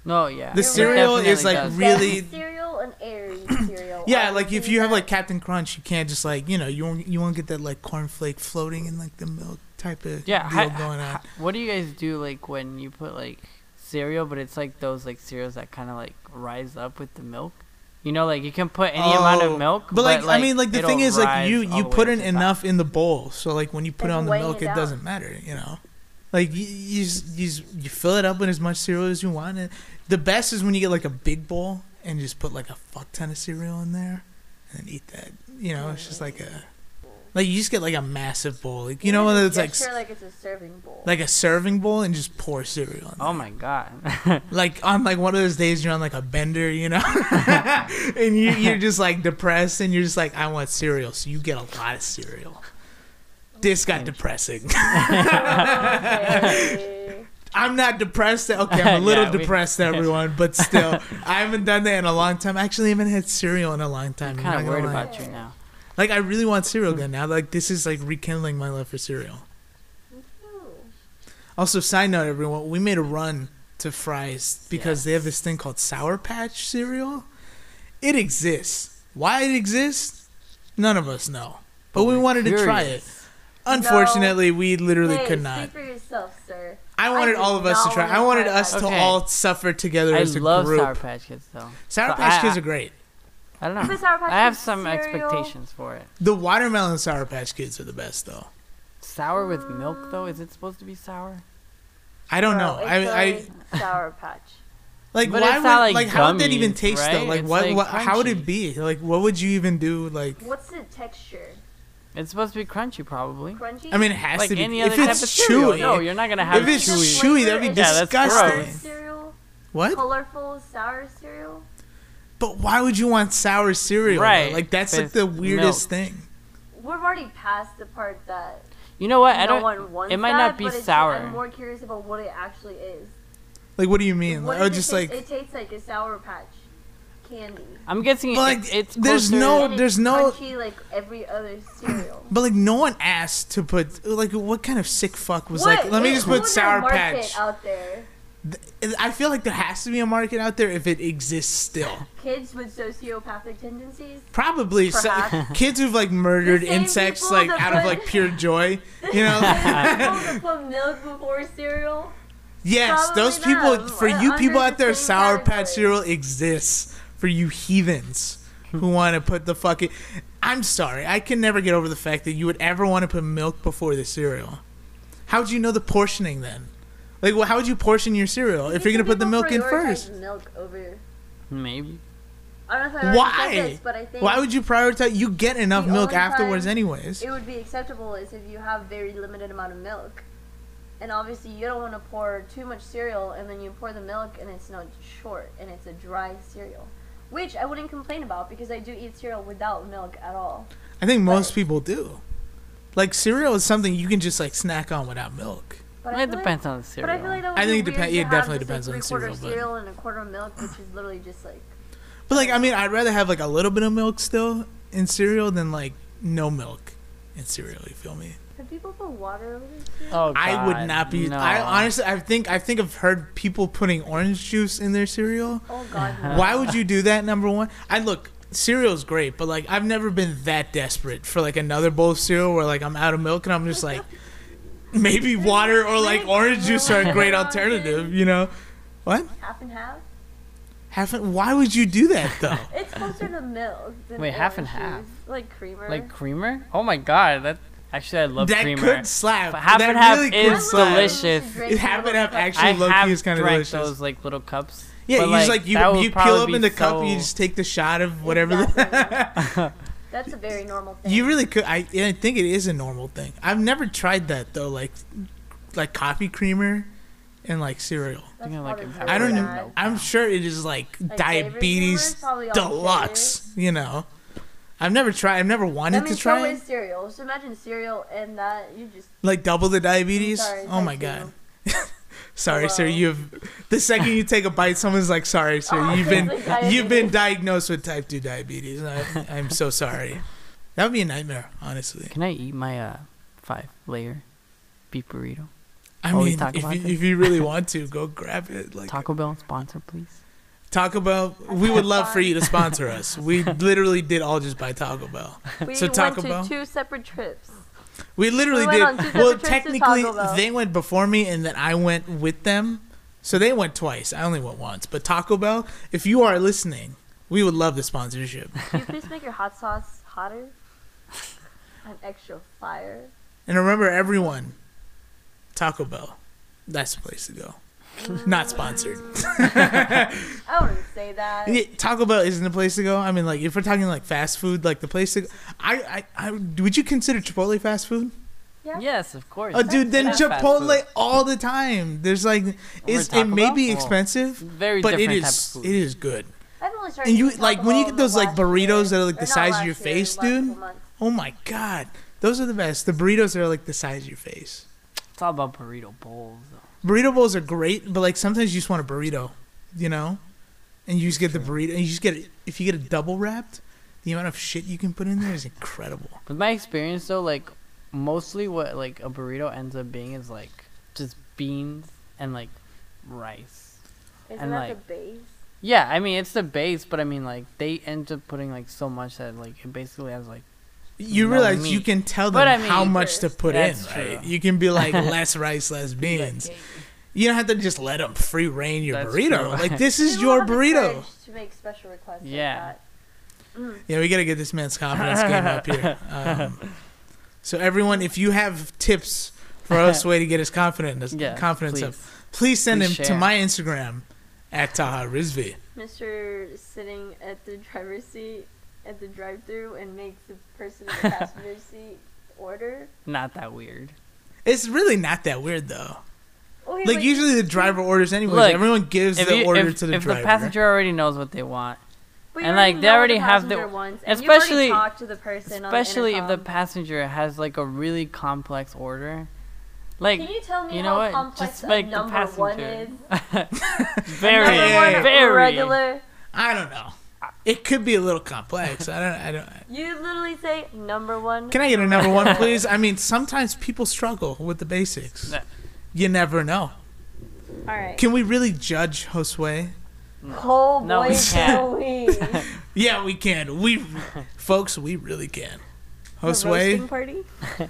No, yeah. The it cereal is, like, does. really- Dense cereal and airy cereal. Yeah, like if things you have like Cap'n Crunch, you can't just like you know you won't you won't get that like cornflake floating in like the milk type of Yeah, deal hi- going on. hi- what do you guys do like when you put like cereal, but it's like those like cereals that kind of like rise up with the milk? You know, like you can put any amount Oh, of milk, but like, I mean, like the thing is, like you you put in to top. enough in the bowl, so like when you put it on the milk, it it doesn't matter, you know. Like you you, just, you just- you fill it up with as much cereal as you want. And the best is when you get like a big bowl and just put like a fuck ton of cereal in there and eat that. You know, it's just like a like you just get like a massive bowl, like you know, when it's like gesture like it's a serving bowl. like a serving bowl and just pour cereal. In Oh my god. like on like one of those days you're on like a bender, you know, and you you're just like depressed and you're just like I want cereal, so you get a lot of cereal. This got depressing. Okay. I'm not depressed. Okay, I'm a little Yeah, we- depressed, everyone, but still, I haven't done that in a long time. I actually haven't had cereal in a long time. I'm I'm kind not of worried about you now. Like, I really want cereal again now. Like, this is like rekindling my love for cereal. Also, side note, everyone, we made a run to Fry's because they have this thing called Sour Patch cereal. It exists. Why it exists, none of us know. But we we're wanted to try it. curious. Unfortunately, we literally hey, could Speak not. for yourself, sir. I wanted did all of us to try. I wanted us that. to Okay. all suffer together I as a love group. Sour Patch Kids though. Sour But Patch I- Kids I- are great. I don't But know. Sour Patch I have some cereal- expectations for it. The watermelon Sour Patch Kids are the best, though. Sour with uh, milk though? Is it supposed to be sour? I don't No, know. it's I, I a Sour Patch. like But why it's would not like like how would that even taste though? Like It's, what, like, what how would it be? Like what would you even do? Like What's the texture? It's supposed to be crunchy, probably. Crunchy? I mean, it has Like to be. any if type it's of cereal. chewy, No, you're not gonna have if it's chewy. chewy, that'd be Yeah, that's disgusting. gross. cereal, What? colorful sour cereal. But why would you want sour cereal? though? Right, Like that's like the weirdest milk. thing. We've already passed the part that You know what? no I don't. one wants it might that, not be but sour. I'm more curious about what it actually is. Like what do you mean? What Like, oh, it just taste? like it tastes like a sour patch candy. I'm guessing But, it, like, it's there's closer- no- there's no- crunchy like every other cereal. But like no one asked to put like what kind of sick fuck was What like let me just put sour patch. out there. Th- I feel like there has to be a market out there if it exists still. Kids with sociopathic tendencies. Probably so, kids who've like murdered insects like that out of like pure joy, you know. People put milk before cereal. yes, Probably those people them. for We're you people under out there, same Sour Patch cereal exists for you heathens. who want to put the fucking. I'm sorry, I can never get over the fact that you would ever want to put milk before the cereal. How would you know the portioning then? Like, well, how would you portion your cereal if you're gonna put the milk in first? Milk over. Maybe. I don't know if I Why? said this, but I think Why would you prioritize? You get enough The milk only afterwards, time anyways. it would be acceptable is if you have very limited amount of milk. And obviously you don't want to pour too much cereal and then you pour the milk and it's not short and it's a dry cereal. Which I wouldn't complain about because I do eat cereal without milk at all. I think most But- people do. Like cereal is something you can just like snack on without milk. But It depends like, on the But cereal. I feel like that I think it weird depen- to it definitely depends like, on three-quarter cereal, but- cereal and a quarter of milk, which is literally just like But like, I mean, I'd rather have like a little bit of milk still in cereal than like no milk in cereal. You feel me? Have people put water over their cereal? oh, I would not be. No. I honestly, I think, I think I've heard people putting orange juice in their cereal. Oh god, no. Why would you do that? Number one, I look. Cereal's great, but like I've never been that desperate for like another bowl of cereal where like I'm out of milk and I'm just like maybe water or like orange juice are a great alternative. You know what? half and half? Haven't? Why would you do that though? It's closer to milk. Than Wait, half and half? juice. Like creamer. Like creamer? Oh my god, that actually I love that creamer. could slap. But half that and half really is slap. delicious. It half and half actually low have key is kind of drank delicious. those like little cups. Yeah, but, you just like you you peel probably open be the cup, you just take the shot of whatever. Exactly. That's a very normal thing. you really could. I I think it is a normal thing. I've never tried that though, like like coffee creamer and like cereal. That's Thinking, like, probably if really I don't. Really know. bad. I'm sure it is like, Like, diabetes flavored creamer is probably all deluxe. You know, I've never tried. I've never wanted I mean, to try so it. is cereal. So imagine cereal and that you just. Like double the diabetes. Sorry, oh my type god. two. Sorry, sir. You've the second you take a bite, someone's like, "Sorry, sir. Oh, You've been you've been diagnosed with type two diabetes." I, I'm so sorry. That would be a nightmare, honestly. Can I eat my uh five layer beef burrito? I Always mean, talk if about you, if you really want to, go grab it. Like Taco Bell sponsor, please. Taco Bell, we would love for you to sponsor us. We literally did all just buy Taco Bell. We So went Taco to Bell? two separate trips. We literally We did. Well, separate trips to technically, they went before me, and then I went with them. So they went twice. I only went once. But Taco Bell, if you are listening, we would love the sponsorship. Can you please make your hot sauce hotter? And extra fire. And remember, everyone, Taco Bell, that's the place to go. Not sponsored. I wouldn't say that. Yeah, Taco Bell isn't the place to go. I mean, like if we're talking like fast food, like the place to. Go, I, I, I would you consider Chipotle fast food? Yeah. Yes, of course. Oh, dude, then It is Chipotle food. all the time. There's like, it's it may Bell? be Oh. expensive, Very but it different is type of food. it is good. I've only started And you like when you get those like burritos year. that are like the size of your year, face, dude. Oh my god, those are the best. The burritos are like the size of your face. It's all about burrito bowls, though. Burrito bowls are great, but like sometimes you just want a burrito, you know, and you just get the burrito. And you just get it if you get it double wrapped. The amount of shit you can put in there is incredible. With my experience, though, like mostly what like a burrito ends up being is like just beans and like rice. Isn't And, that like, the base? Yeah, I mean it's the base, but I mean like they end up putting like so much that like it basically has like You No realize you can tell them But I how much to put in, That's right? You can be like less rice, less beans. You don't have to just let them free reign your That's burrito. true. Like this is People your have the burrito. courage To make special requests. Yeah. Like that. Mm. Yeah, we gotta get this man's confidence game up here. Um, so everyone, if you have tips for us way to get his confidence yeah confidence please. up, please send Please him to my Instagram at Taha Rizvi. Mr. sitting at the driver's seat at the drive-through and makes the person in the passenger seat order. Not that weird. It's really not that weird though. Okay, Like usually the driver orders anyways. Look, Everyone gives If, the you, order if, to the if driver. If the passenger already knows what they want, but and, like, they already the have the- passenger wants, and you've already especially- talked to the person on the especially if the passenger has like a really complex order, like Can you tell me you know how what? complex Just a make the number one passenger is? very, number yeah, one yeah. very regular. I don't know. It could be a little complex. I don't. I don't. You literally say number one. Can I get a number one, please? I mean, sometimes people struggle with the basics. Yeah. You never know. All right. Can we really judge Josue? Oh No, boy, we can we? Yeah, we can. We, folks, we really can. Josue. roasting party. All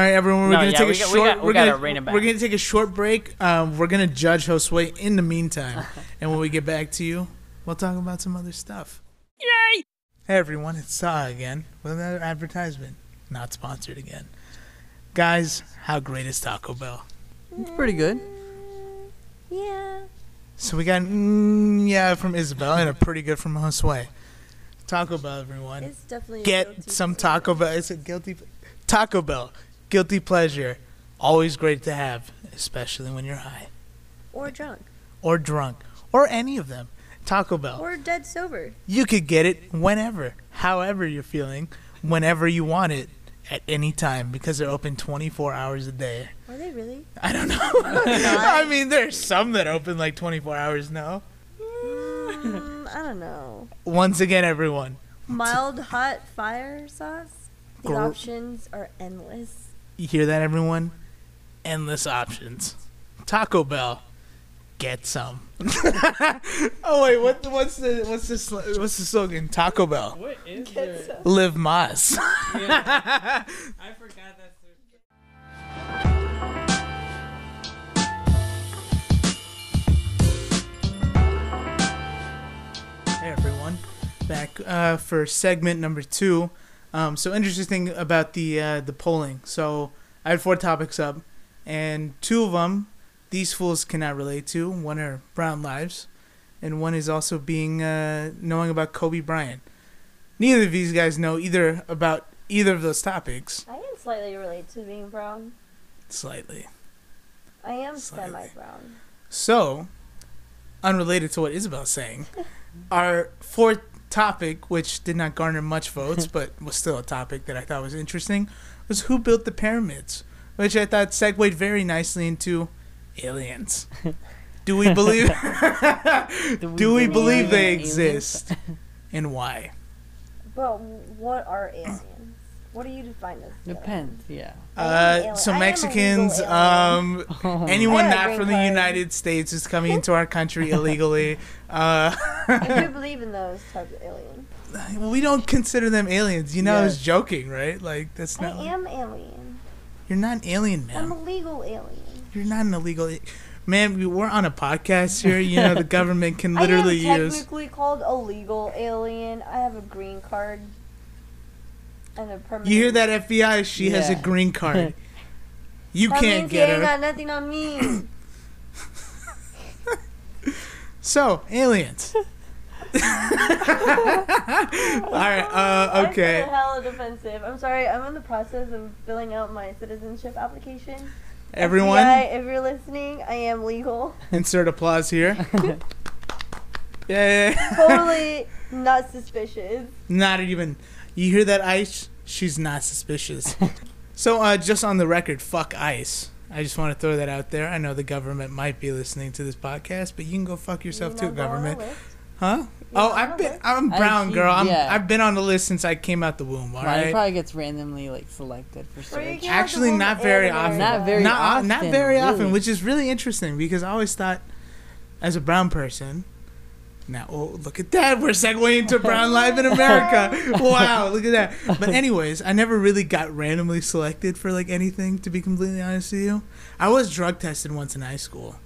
right, everyone. We're No, gonna yeah, take we a got- we short. got- we we're gotta gonna rein it back. we're gonna take a short break. Um, we're gonna judge Josue in the meantime, and when we get back to you, we'll talk about some other stuff. Yay! Hey everyone, it's Saw again with another advertisement. Not sponsored again. Guys, how great is Taco Bell? It's pretty good. Yeah. So we got mm, yeah from Isabel and a pretty good from Josue. Taco Bell, everyone. It's definitely a Get guilty some pleasure. Taco Bell. It's a guilty Taco Bell. Guilty pleasure. Always great to have, especially when you're high Or drunk. or drunk or any of them. Taco Bell. Or dead sober. You could get it whenever, however you're feeling, whenever you want it, at any time because they're open 24 hours a day. Are they really? I don't know. I mean, there's some that open like 24 hours now. Mm, I don't know. Once again, everyone, Mild hot fire sauce? The Gr- options are endless. you hear that, everyone? Endless options. Taco Bell, get some. oh wait, what? What's the what's the what's the slogan? Taco Bell, What is Get some. live Más. I forgot that. Hey everyone, back uh, for segment number two. Um, so interesting about the uh, the polling. So I had four topics up, and two of them these fools cannot relate to. One are brown lives, and one is also being uh, knowing about Kobe Bryant. Neither of these guys know either about either of those topics. I can slightly relate to being brown. Slightly. I am Slightly. semi-brown. So, unrelated to what Isabel's saying, our fourth topic, which did not garner much votes, but was still a topic that I thought was interesting, was who built the pyramids, which I thought segued very nicely into aliens. Do we believe? do we believe they aliens? exist, and why? But what are aliens? What do you define as? aliens? Depends. Yeah. I Uh, so I am a Mexicans, um, Oh, anyone I got a not from the card. United States is coming into our country illegally. Uh, I do believe in those types of aliens. we don't consider them aliens. You know, I was joking, right? Like that's not. I not. am alien. You're not an alien, man. I'm a legal alien. You're not an illegal. Man, we- we're on a podcast here. You know, the government can literally I am use. technically called a legal alien. I have a green card. And a permanent. You hear that, FBI? She has a green card. You That can't get her. got nothing on me. So, aliens. All right. Uh, I okay. feel hella defensive. I'm sorry. I'm in the process of filling out my citizenship application. Everyone, FBI, if you're listening, I am legal. insert applause here. Yeah. Totally not suspicious. Not even. You hear that, ICE? She's not suspicious. so, uh, just on the record, fuck ICE. I just want to throw that out there. I know the government might be listening to this podcast, but you can go fuck yourself You too, government. List? Huh? You Oh, I've been. list? I'm I brown, keep- girl. I'm, yeah. I've been on the list since I came out the womb. All Right, it right. probably gets randomly like selected for Where search. came out the Actually, not very America. often. Not very not, uh, often, not very often, which is really interesting because I always thought, as a brown person, now oh, look at that, we're segueing to brown life in America. wow, look at that. But anyways, I never really got randomly selected for like anything. To be completely honest with you, I was drug tested once in high school.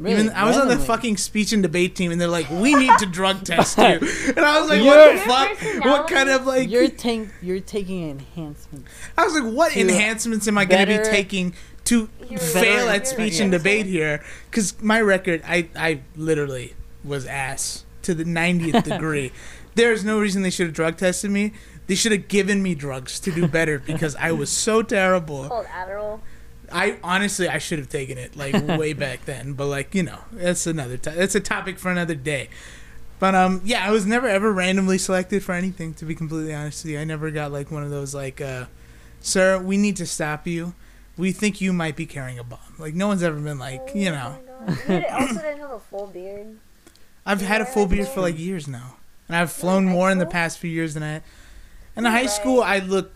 Really, Even I was on the fucking speech and debate team, and they're like, "We need to drug test you," and I was like, "What the fuck? What kind of like?" You're tank. You're taking enhancements. I was like, what enhancements am I going to be taking to fail at speech and debate here? Because my record, I, I literally was ass to the 90th degree. There's no reason they should have drug tested me. They should have given me drugs to do better because I was so terrible. Called Adderall. I honestly I should have taken it like way back then, but like you know that's another to- that's a topic for another day. But um yeah, I was never ever randomly selected for anything. To be completely honest with you, I never got like one of those like, uh, sir, we need to stop you. We think you might be carrying a bomb. Like no one's ever been like you know. Oh my You did- also didn't have a full beard. I've had a full beard for like years now, and I've flown high more in the past few years than I. In high school, I looked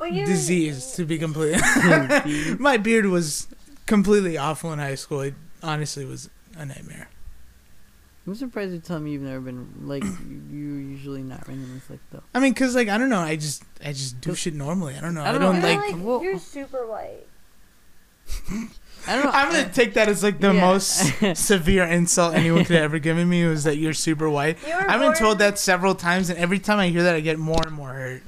But you. To be completely, my beard was completely awful in high school. It honestly was a nightmare. I'm surprised you tell me you've never been like you you usually not randomly selected though. I mean, cause like I don't know, I just I just do shit normally. I don't know. I I don't, don't know. You're like. like, well- you're super white. I don't know. I'm gonna take that as like the Yeah. most severe insult anyone could have ever given me was that you're super white. You I've been born- told that several times, and every time I hear that, I get more and more hurt.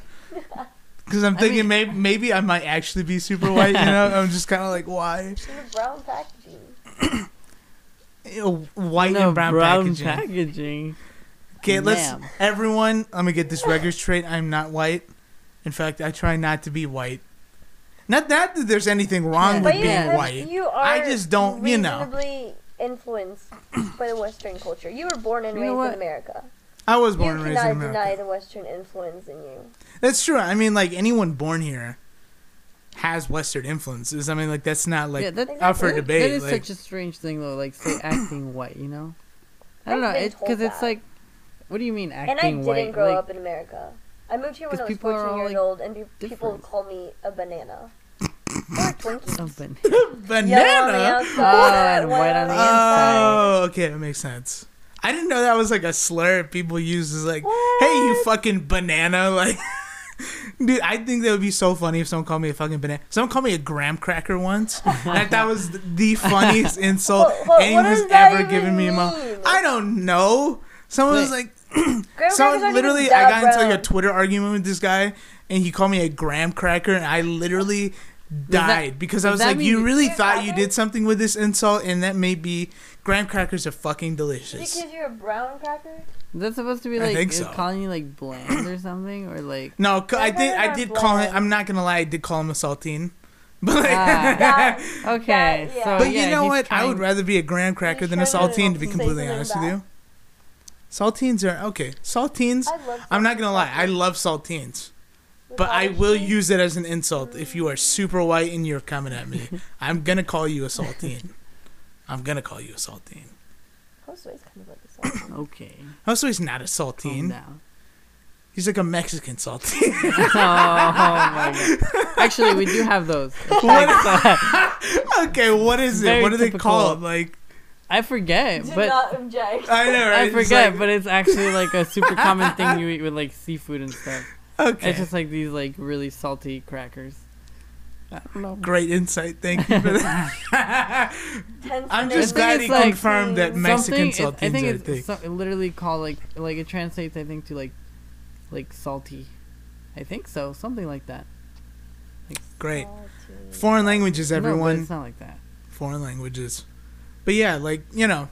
Because I'm I thinking mean- maybe maybe I might actually be super white. You know, I'm just kind of like why In the brown packaging. White no and brown, packaging. packaging. Okay, let's Ma'am. everyone. Let me get this record straight. I'm not white. In fact, I try not to be white. Not that there's anything wrong Yeah. with But being Yeah. white. you are I just don't- you know. reasonably influenced by the Western culture. You were born and You know raised in America. I was born and raised in cannot America. deny the Western influence in you. That's true. I mean, like anyone born here has Western influences. I mean, like that's not like yeah, that, up for Exactly. debate. that is like, such a strange thing though. Like say acting white, you know. I don't know. I've been It because it's like, what do you mean acting white? And I acting didn't white? grow like, up in America. I moved here when I was people are 14 all, years like, old, and pe- people different. call me a banana. or Twinkie. something. Yellow on the banana. outside, Oh, and white on the oh, inside. Oh, okay, that makes sense. I didn't know that was like a slur people use. Is like, hey, you fucking banana. Like, dude, I think that would be so funny if someone called me a fucking banana. Someone called me a graham cracker once. and I thought that was the funniest insult What- what- what anyone has ever given me. mean? I don't know. Someone was like, Graham crackers so literally, I got into like a. Twitter argument with this guy, and he called me a graham cracker, and I literally that- died because I was like, "You really thought you did something with this insult, and that may be graham crackers are fucking delicious." Because you're a brown cracker? That's supposed to be I like think is so. calling you like bland or something or like. No, c- I Graham did. I did call him. I'm not gonna lie. I did call him a saltine, but like, Ah. Okay, That- yeah. so but yeah, you know he's what? I would rather be a graham cracker than a trying to saltine. To be say completely something honest with you, saltines are okay. Saltines. I love I'm not gonna lie. I love saltines. But I will use it as an insult if you are super white and you're coming at me. I'm gonna call you a saltine. I'm gonna call you a saltine. Josue's kind of like a saltine. Okay, Also, he's not a calm saltine. down. He's like a Mexican saltine. oh, my god! Actually, we do have those. It's like, uh, okay, what is it? Very What are they typical. called? Like I forget, Do but not object. I know, right? I It's forget, like- but it's actually like a super common thing you eat with like seafood and stuff. okay. It's just like these like really salty crackers. I don't know. Great insight. Thank you for that. I'm just I glad think he like confirmed that Mexican Something- saltines I think are a it's so, it literally called like like it translates I think to like like salty. I think so, something like that. Great. Saltine. Foreign languages, No, but everyone. it's not like that. Foreign languages. But yeah, like you know,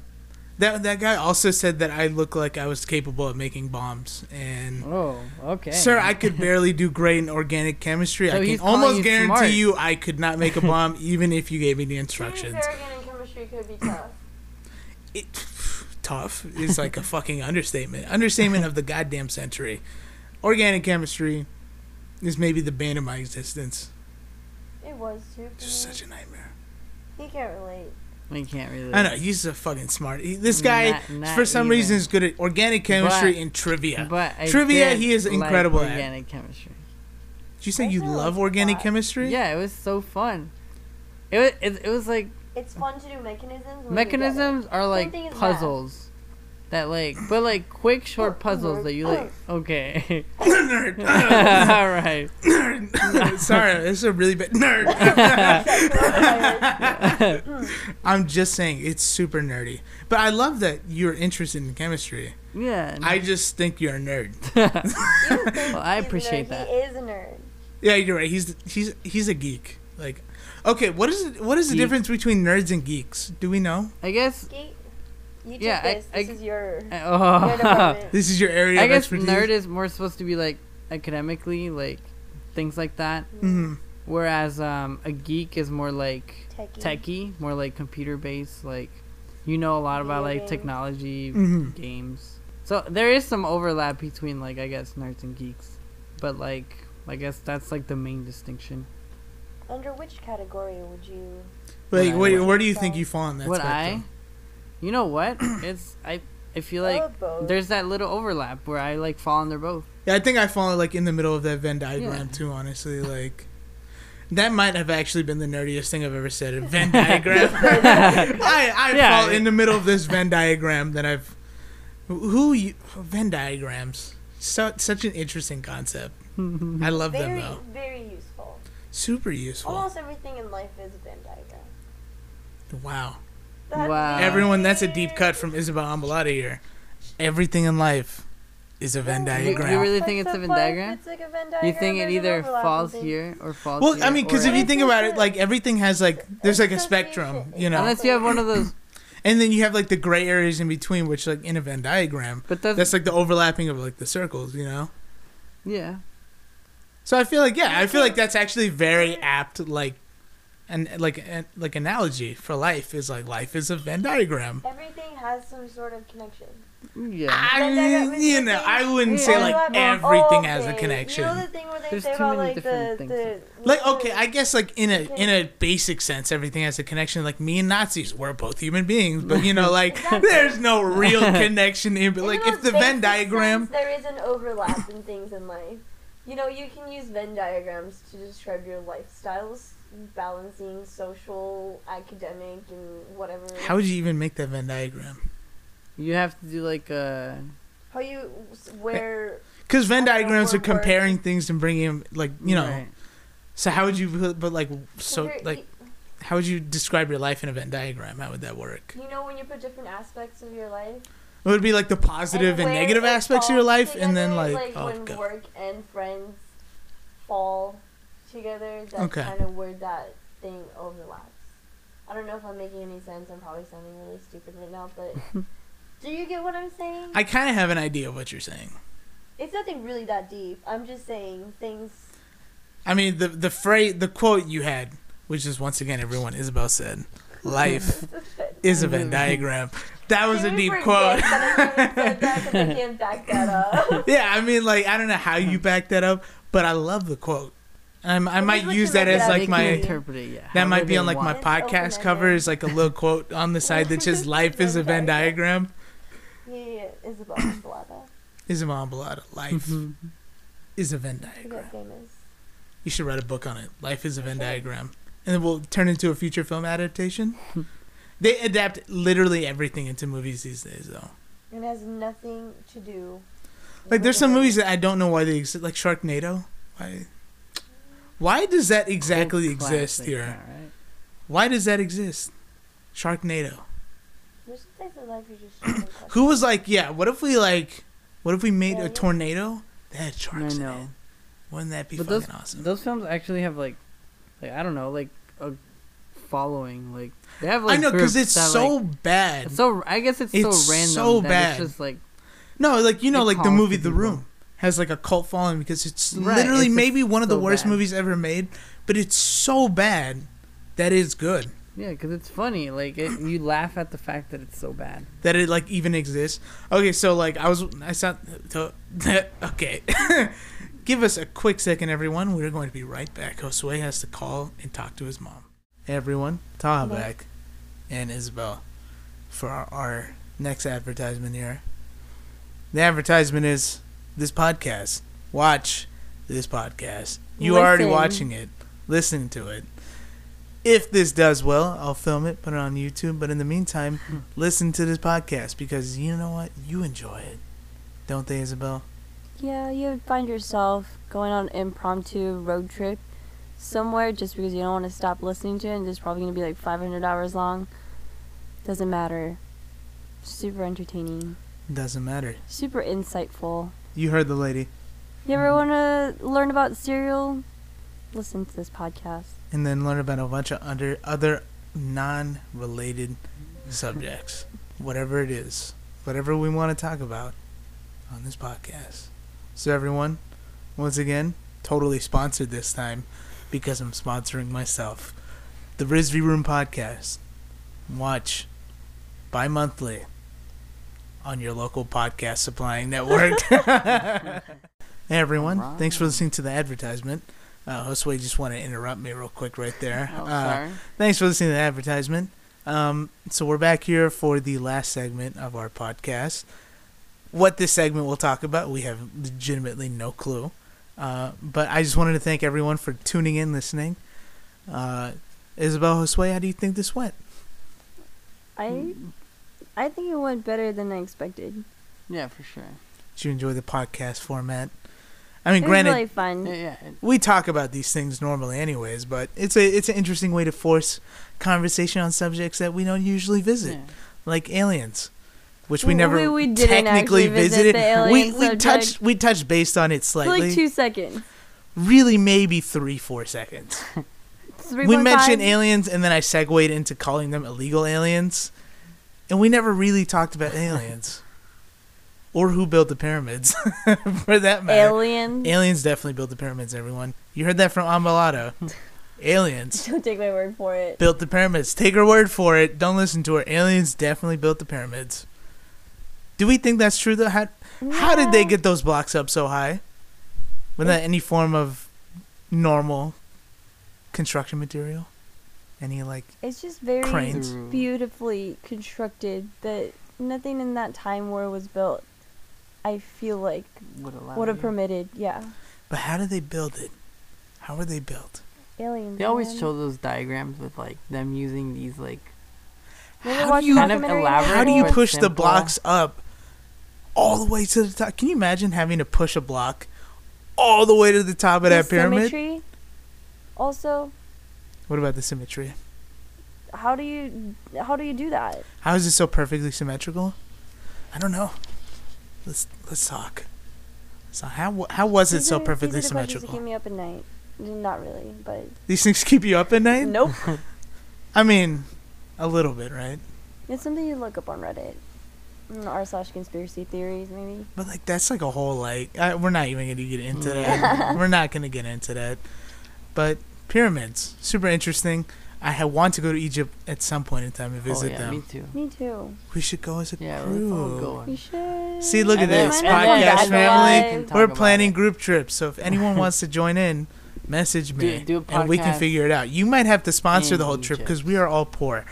that that guy also said that I look like I was capable of making bombs, and Oh, okay. sir, I could barely do great in organic chemistry. So I can almost you guarantee smart. you I could not make a bomb even if you gave me the instructions. Organic chemistry could be tough. It, tough is like a fucking understatement. Understatement of the goddamn century. Organic chemistry is maybe the bane of my existence. It was too. Just such a nightmare. He can't relate. We can't really. I know he's a fucking smart. He, this guy, Not- not for some even. reason, is good at organic chemistry But- and trivia. But I Trivia, did he is like incredible at. organic chemistry. Did you say I you love organic that. chemistry? Yeah, it was so fun. It was it, it was like It's fun to do mechanisms. when you get it. mechanisms are like puzzles. math. Puzzles. That like, but like quick, short puzzles that you like. Okay, nerd. all right. nerd. Sorry, this is a really bad nerd. I'm just saying it's super nerdy, but I love that you're interested in chemistry. Yeah. I just think you're a nerd. Well, I appreciate nerd. that. He is a nerd. Yeah, you're right. He's he's he's a geek. Like, okay, what is it? What is the Geek. difference between nerds and geeks? Do we know? I guess. Geek, you took Yeah, I- this. I- this is your, your Oh. department. This is your area I of guess expertise. nerd is more supposed to be like academically, like things like that. Mhm. Whereas um, a geek is more like Techie. techie, more like computer based. Like you know a lot about Video like games. technology, Mhm. games. So there is some overlap between like I guess nerds and geeks, but like I guess that's like the main distinction. Under which category would you? Like, Right. where, where do you think you fall in that Would spectrum? I? You know what? it's I I feel like love there's that little overlap where I like fall under both. Yeah, I think I fall like in the middle of that Venn diagram Yeah. too. Honestly, like that might have actually been the nerdiest thing I've ever said. A Venn diagram. I I Yeah. fall in the middle of this Venn diagram that I've. Who you, Venn diagrams? So such an interesting concept. I love them though. very useful. Super useful. Almost everything in life is a Venn diagram. Wow. That- Wow. Everyone, that's a deep cut from Isabel Ambalata here. Everything in life is a Venn diagram. You- you diagram. really think it's a Venn diagram? It's like a Venn You think it either falls here or falls Well, here? I mean, because if you think about it, like everything has like there's like a spectrum, you know, unless you have one of those, and then you have like the gray areas in between, which like in a Venn diagram, but that's, that's like the overlapping of like the circles, you know. yeah. So I feel like yeah, I feel like that's actually very apt, like, and like an like analogy for life is like life is a Venn diagram. Everything has some sort of connection. Yeah. I Venn you know, thing- I wouldn't Yeah. say like everything oh, has a connection. You know the thing where they There's say too about many like the, different the things. Like okay, I guess like in a in a basic sense, everything has a connection. Like me and Nazis, we're both human beings, but you know, like Exactly. there's no real connection in. But In like the if the Venn diagram, sense, there is an overlap in things in life. You know, you can use Venn diagrams to describe your lifestyles, balancing social, academic, and whatever. how would you even make that Venn diagram? You have to do like uh How you where Because Venn I know, diagrams are we're comparing things and bringing them like you know. right. So how would you put, but like so compare- like how would you describe your life in a Venn diagram? How would that work? you know when you put different aspects of your life It would be like the positive and, where negative aspects of your falls life, and then together, like, oh when god, work and friends fall together. That's Okay. kind of where that thing overlaps. I don't know if I'm making any sense. I'm probably sounding really stupid right now, but do you get what I'm saying? I kind of have an idea of what you're saying. it's nothing really that deep. I'm just saying things. I mean, the the phrase, the quote you had, which is once again everyone Isabel said, "Life is a Venn mm. diagram." That was a Can we deep quote. I even said that 'cause I can't back that up. yeah, I mean, like I don't know how you hmm. back that up, but I love the quote. I'm, I Well, might here's use that as like my interpret yeah. that might be on like my podcast open-ended. cover is like a little quote on the side that says "Life is a Venn diagram." Yeah, yeah, yeah. Isabel Escalada. Isabel Ambalata, life Mhm. is a Venn She diagram. got famous. You should write a book on it. Life is a Venn diagram, and then we'll turn into a future film adaptation. they adapt literally everything into movies these days, though. It has nothing to do. Like, there's some movies that I don't know why they exist, like Sharknado. Why? Why does that exactly Cult exist here? yeah, right? Why does that exist? Sharknado. There's some things in life you just shouldn't question. Who was like, yeah? What if we like, what if we made Yeah, a tornado that had sharks in it? Wouldn't that be But fucking those awesome? those films actually have like, like I don't know, like a following. Like they have like I know because it's that, so like, bad. it's so I guess it's, It's so random. so that bad. It's just like No, like you know, like the movie The people. Room has like a cult following because it's Right, literally it's maybe one of the worst bad. movies ever made, but it's so bad that it's good. yeah, because it's funny. Like it, you laugh at the fact that it's so bad. That it like even exists. Okay, so like I was I saw so, okay. Give us a quick second, everyone. We're going to be right back. Josue has to call and talk to his mom. Hey, everyone, Taha Hello. back and Isabel for our, our next advertisement here. The advertisement is this podcast. Watch this podcast. You are already watching it, listening to it. If this does well, I'll film it, put it on YouTube. But in the meantime, listen to this podcast because you know what? You enjoy it. Don't they, Isabel? Yeah, you find yourself going on an impromptu road trip somewhere just because you don't want to stop listening to it and it's probably going to be like 500 hours long. Doesn't matter. Super entertaining. Doesn't matter. Super insightful. You heard the lady. You ever want to learn about cereal? Listen to this podcast. And then learn about a bunch of under, other non related subjects. Whatever it is. Whatever we want to talk about on this podcast. So, everyone, once again, totally sponsored this time because I'm sponsoring myself. The Rizvi Room Podcast. Watch bi monthly on your local podcast supplying network. hey, everyone. Thanks for listening to the advertisement. Uh, Josue just want to interrupt me real quick right there. Oh, Uh. Thanks for listening to the advertisement. Um, so we're back here for the last segment of our podcast. What this segment will talk about, we have legitimately no clue. Uh, but I just wanted to thank everyone for tuning in, listening. Uh, Isabel Josue, how do you think this went? I I think it went better than I expected. Yeah, for sure. Did you enjoy the podcast format? I mean, It was granted, really fun. Yeah, yeah. we talk about these things normally anyways, but it's a it's an interesting way to force conversation on subjects that we don't usually visit, yeah. like aliens, which we We- never we- we didn't technically actually visit visited. the alien we we subject. touched we touched based on it For slightly, like two seconds. really maybe three four seconds. we 3.5. mentioned aliens, and then I segued into calling them illegal aliens, and we never really talked about aliens. Or who built the pyramids, for that matter. Alien. Aliens definitely built the pyramids, everyone. You heard that from Ambalado. Aliens Don't take my word for it. built the pyramids. Take her word for it. Don't listen to her. Aliens definitely built the pyramids. Do we think that's true though? How, how did they get those blocks up so high? Without any form of normal construction material? Any like It's just very Cranes. Beautifully constructed that nothing in that time where it was built. I feel like Would allow would have you. permitted. Yeah. But how did they build it? How were they built? Aliens. They always show those diagrams with like them using these like How do you- Kind of elaborate, How do you but push the blocks up all the way to the top? Can you imagine having to push a block all the way to the top of The that pyramid? Symmetry. Also, What about the symmetry? how do you how do you do that? How is it so perfectly symmetrical? I don't know. Let's let's talk. So how how was it so are- these perfectly are the that symmetrical? keep me up at night. Not really, but These things keep you up at night. nope. I mean, a little bit, right? it's something you look up on Reddit. Mm, R slash conspiracy theories, maybe. But like that's like a whole like I, we're not even gonna get into that. we're not gonna get into that. But pyramids, super interesting. I ha- want to go to Egypt at some point in time and visit oh visit yeah, them. me too. Me too. We should go as a Yeah, let's all crew. go. We should. See, look at And then- this podcast family. We're planning it. group trips, so if anyone wants to join in, message me, Do- do a and we can figure it out. You might have to sponsor the whole trip because we are all poor,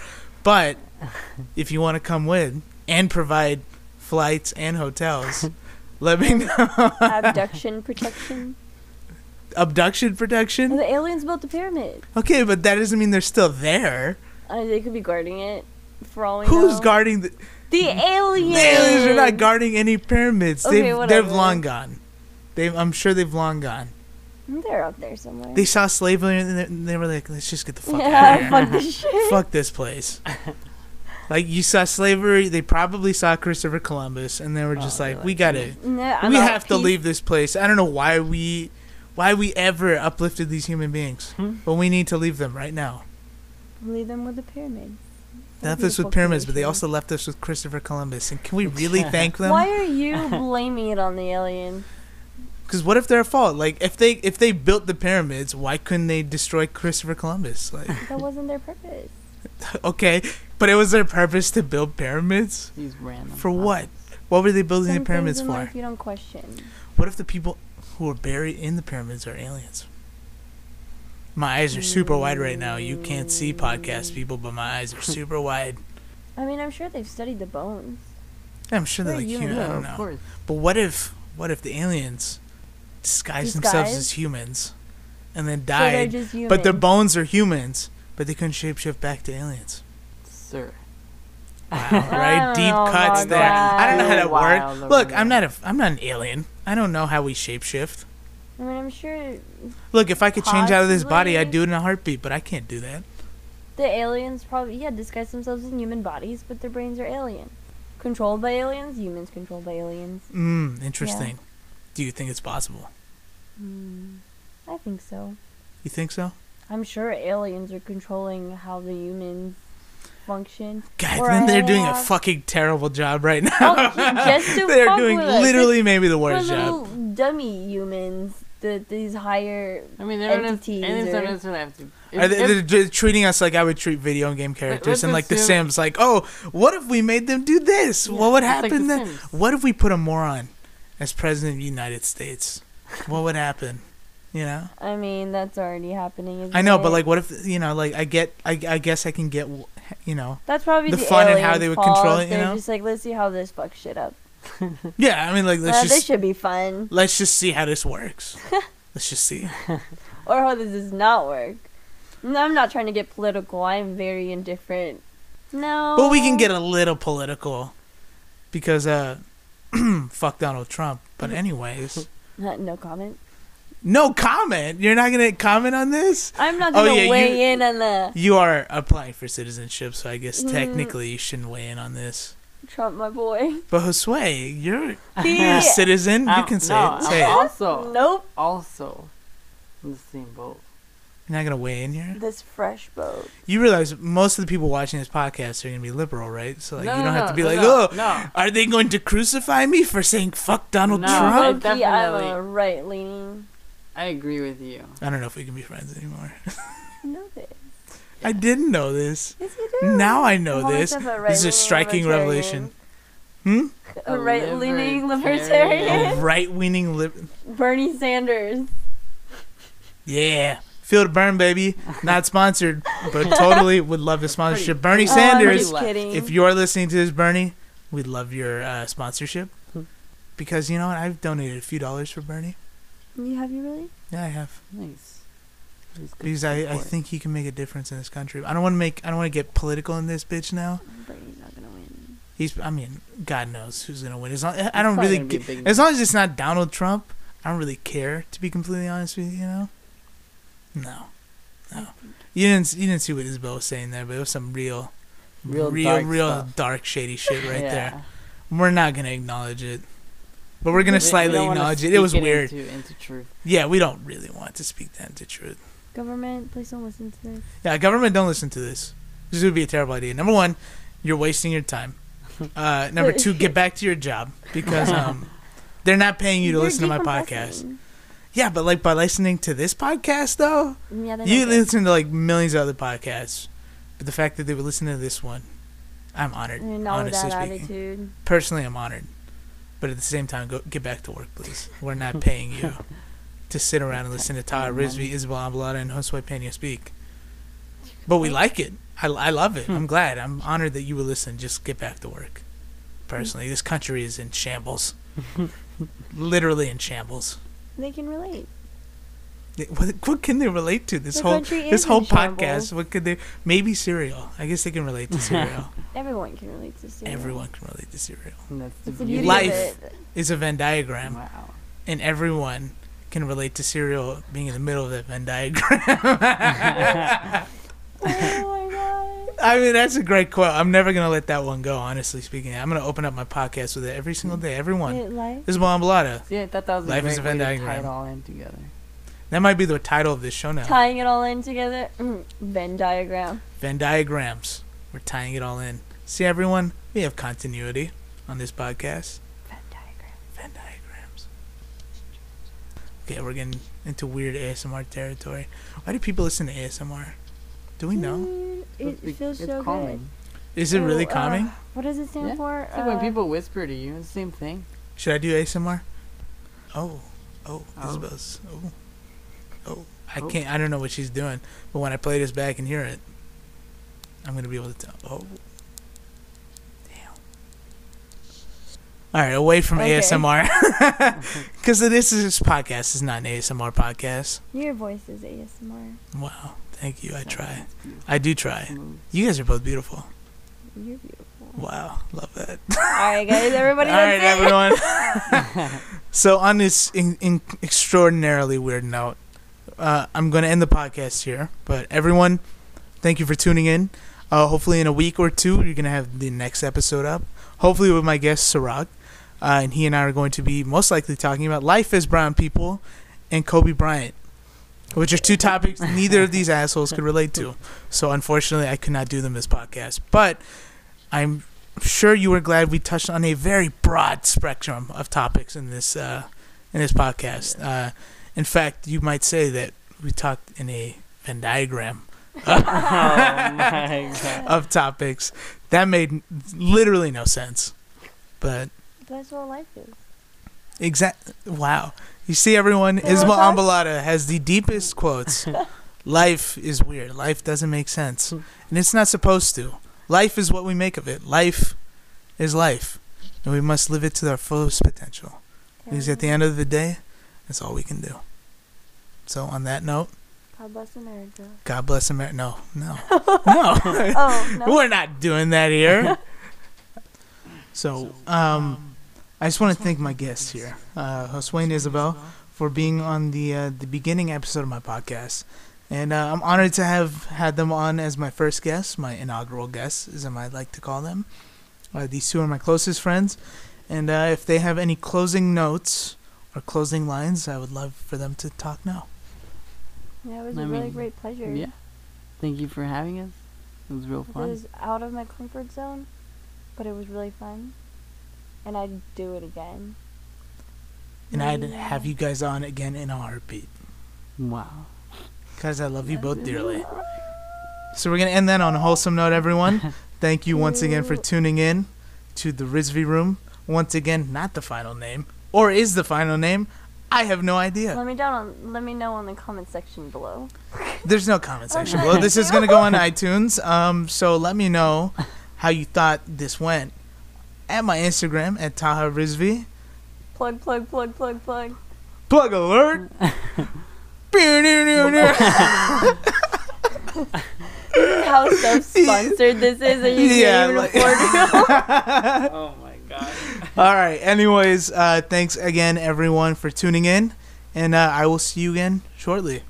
but if you want to come with and provide flights and hotels, let me know. Abduction protection. Abduction Well, protection. the aliens built the pyramid. Okay, but that doesn't mean they're still there. Uh, they could be guarding it. For all we Who's know. guarding the? The aliens. The aliens are not guarding any pyramids. Okay, they've they've long gone. They've I'm sure they've long gone. They're up there somewhere. They saw slavery and they- and they were like, let's just get the fuck out of yeah, here. fuck this shit. fuck this place. like you saw slavery, they probably saw Christopher Columbus, and they were just Oh, like, they're we gotta, Nah, we have to leave this place. I don't know why we, why we ever uplifted these human beings, Hmm? but we need to leave them right now. Leave them with the pyramids. They left us with beautiful pyramids, but they also left us with Christopher Columbus. And can we really thank them? Why are you blaming it on the alien? Because what if they're at fault? Like if they if they built the pyramids, why couldn't they destroy Christopher Columbus? Like That wasn't their purpose. okay, but it was their purpose to build pyramids. These random. For what? What were they building Some the pyramids in for? life you don't question. What if the people who are buried in the pyramids are aliens? My eyes are super wide right now. You can't see podcast people, but my eyes are super wide. I mean, I'm sure they've studied the bones. I'm sure they're They're like human. human. I don't of course. But what if what if the aliens disguised themselves as humans and then So died, just but their bones are humans, but they couldn't shapeshift back to aliens? Sir. Wow, right? Deep oh cuts about there. I don't know how that Wild works. Look, I'm not a I'm not an alien. I don't know how we shapeshift. I mean, I'm sure Look, if I could change out of this body, I'd do it in a heartbeat, but I can't do that. the aliens probably yeah disguise themselves in human bodies, but their brains are alien. Controlled by aliens, humans controlled by aliens. Mm, interesting. Do you think it's possible? Hmm, I think so. You think so? I'm sure aliens are controlling how the humans function. God, then they're doing a fucking terrible job right now. Oh, just to they're doing with us. literally maybe the worst job. dummy humans, the these higher. I mean, they don't have, entities aliens don't or- necessarily have to. If, Are they, if- they're just treating us like I would treat video game characters, and like The assume- Sims. Like, oh, what if we made them do this? Yeah, what would it's like happen The then? Sims. What if we put a moron as president of the United States? What would happen? You know, I mean, that's already happening. Isn't I know, but like, what if you know, like, I get, I, I guess I can get, you know, that's probably the the, fun and how they would control it, you They're know? just like, let's see how this fucks shit up. yeah. I mean, like, let's Uh, this should be fun, let's just see how this works. let's just see. or how this does not work. No, I'm not trying to get political. I'm very indifferent. No. But we can get a little political because uh fuck Donald Trump. But anyways, no comment. No comment. You're not gonna comment on this. I'm not Oh, gonna yeah, weigh you- in on the You are applying for citizenship, so I guess Mm. technically you shouldn't weigh in on this. Trump, my boy. But Josue, you're He- you're a citizen. You I'm- can say no, it. Say I'm it. Also, Nope. also, in the same boat. You're not gonna weigh in here. This fresh boat. You realize most of the people watching this podcast are gonna be liberal, right? So like, No, you don't no, have to be no, like, no, oh, no. are they going to crucify me for saying fuck Donald No. Trump? I Low-key, I'm definitely- a right leaning. I agree with you. I don't know if we can be friends anymore. know this. I didn't know this. Yes, you do. Now I know I'm this. almost This is a striking revelation. Hmm? A A right leaning libertarian. libertarian. A right leaning lib. Bernie Sanders. Yeah. Feel the burn, baby. Not sponsored, but totally would love the sponsorship. Bernie Oh, I'm Sanders, just kidding. if you're listening to this, Bernie, we'd love your uh, sponsorship. Because you know what? I've donated a few dollars for Bernie. You have you really? Yeah, I have. Nice. Because I, I think he can make a difference in this country. I don't want to make. I don't want to get political in this bitch now. Bernie's not gonna win. He's. I mean, God knows who's gonna win. As long, I don't really. gonna be a Get, as long as it's not Donald Trump, I don't really care. To be completely honest with you, you know. No, no. You didn't. You didn't see what Isabel was saying there, but it was some real, Real real, dark real dark, shady shit right yeah. there. We're not gonna acknowledge it, but we're gonna We- we slightly don't acknowledge it. It was speak weird. Into, into truth. Yeah, we don't really want to speak that into truth. Government, please don't listen to this. Yeah, government, don't listen to this. This would be a terrible idea. Number one, you're wasting your time. Uh, number two, get back to your job because um, they're not paying you to They're listen to my podcast. Yeah, but like by listening to this podcast though, Yeah, you good. listen to like millions of other podcasts. But the fact that they would listen to this one, I'm honored. And not with honestly that speaking, attitude. personally, I'm honored. But at the same time, go get back to work, please. We're not paying you to sit around and listen to Taha Rizvi, Isabel Ambalata, and Josue Pena speak. But we like it. I, I love it. I'm glad. I'm honored that you would listen. Just get back to work. Personally, this country is in shambles. Literally in shambles. They can relate. What, what can they relate to? This The whole this is in whole shambles. podcast. What could they? Maybe cereal. I guess they can relate to cereal. Everyone can relate to cereal. Everyone can relate to cereal. And that's the It's the beauty. beauty Life. of. It's a Venn diagram. Wow. and everyone can relate to cereal being in the middle of that Venn diagram. Oh my god. I mean, that's a great quote. I'm never gonna let that one go. Honestly speaking, I'm gonna open up my podcast with it every single day. Everyone. It, life. This is Juan Balata. See, I thought that was a Life great is a way Venn to tie diagram. it all in together. That might be the title of this show now. Tying it all in together. Mm, Venn diagram. Venn diagrams. We're tying it all in. See, everyone, we have continuity on this podcast. Venn diagram. Venn diagrams. Okay, we're getting into weird ASMR territory. Why do people listen to ASMR? Do we know? Mm, It's It be- feels it's so calming. Is it good. really Oh, uh, calming? what does it stand Yeah. for? It's like when Uh, people whisper to you, it's the same thing. Should I do ASMR? Oh, oh, Oh. Isabel's. Oh, oh. I can't. I don't know what she's doing, but when I play this back and hear it, I'm gonna be able to tell. Oh, damn. All right, away from Okay. ASMR, because this is this podcast is not an ASMR podcast. Your voice is ASMR. Wow, thank you. I try. I do try. You guys are both beautiful. You're beautiful. Wow, love that. all right, guys. Everybody, All right, it. everyone. so on this in, in extraordinarily weird note, uh, I'm going to end the podcast here. But everyone, thank you for tuning in. Uh, hopefully, in a week or two, you're going to have the next episode up. Hopefully, with my guest Sarag, uh, and he and I are going to be most likely talking about life as brown people and Kobe Bryant, which are two topics neither of these assholes could relate to. So unfortunately, I could not do them this podcast. But I'm sure you were glad we touched on a very broad spectrum of topics in this uh, in this podcast. In fact, you might say that we talked in a Venn diagram oh my god. of topics that made literally no sense. But That's what life is. exact wow, you see, everyone, Yeah, Isma that's- Ambalata has the deepest quotes. Life is weird. Life doesn't make sense, hmm. and it's not supposed to. Life is what we make of it. Life is life, and we must live it to our fullest potential. Because at the end of the day, that's all we can do. So on that note, God bless America. God bless America. No, no, no. oh no. We're not doing that here. So, um, I just want to thank my guests here, uh, Josue and Isabel, for being on the uh, the beginning episode of my podcast. And uh, I'm honored to have had them on as my first guest, my inaugural guests, as I might like to call them. Uh, these two are my closest friends, and uh, if they have any closing notes or closing lines, I would love for them to talk now. Yeah, it was I a really mean, great pleasure. Yeah. Thank you for having us. It was real fun. It was out of my comfort zone, but it was really fun. And I'd do it again. And I'd have you guys on again in a heartbeat, Wow. because I love you both dearly. So we're gonna end that on a wholesome note, everyone. Thank you once again for tuning in to the Rizvi Room. Once again, not the final name, or is the final name? I have no idea. Let me down on let me know in the comment section below. There's no comment section. below. this is gonna go on iTunes. Um, so let me know how you thought this went at my Instagram at Taha Rizvi. Plug plug plug plug plug. Plug alert. How self sponsored this is and you Yeah, can't even like- afford it. oh my god. All right. Anyways, uh, thanks again, everyone, for tuning in, and uh, I will see you again shortly.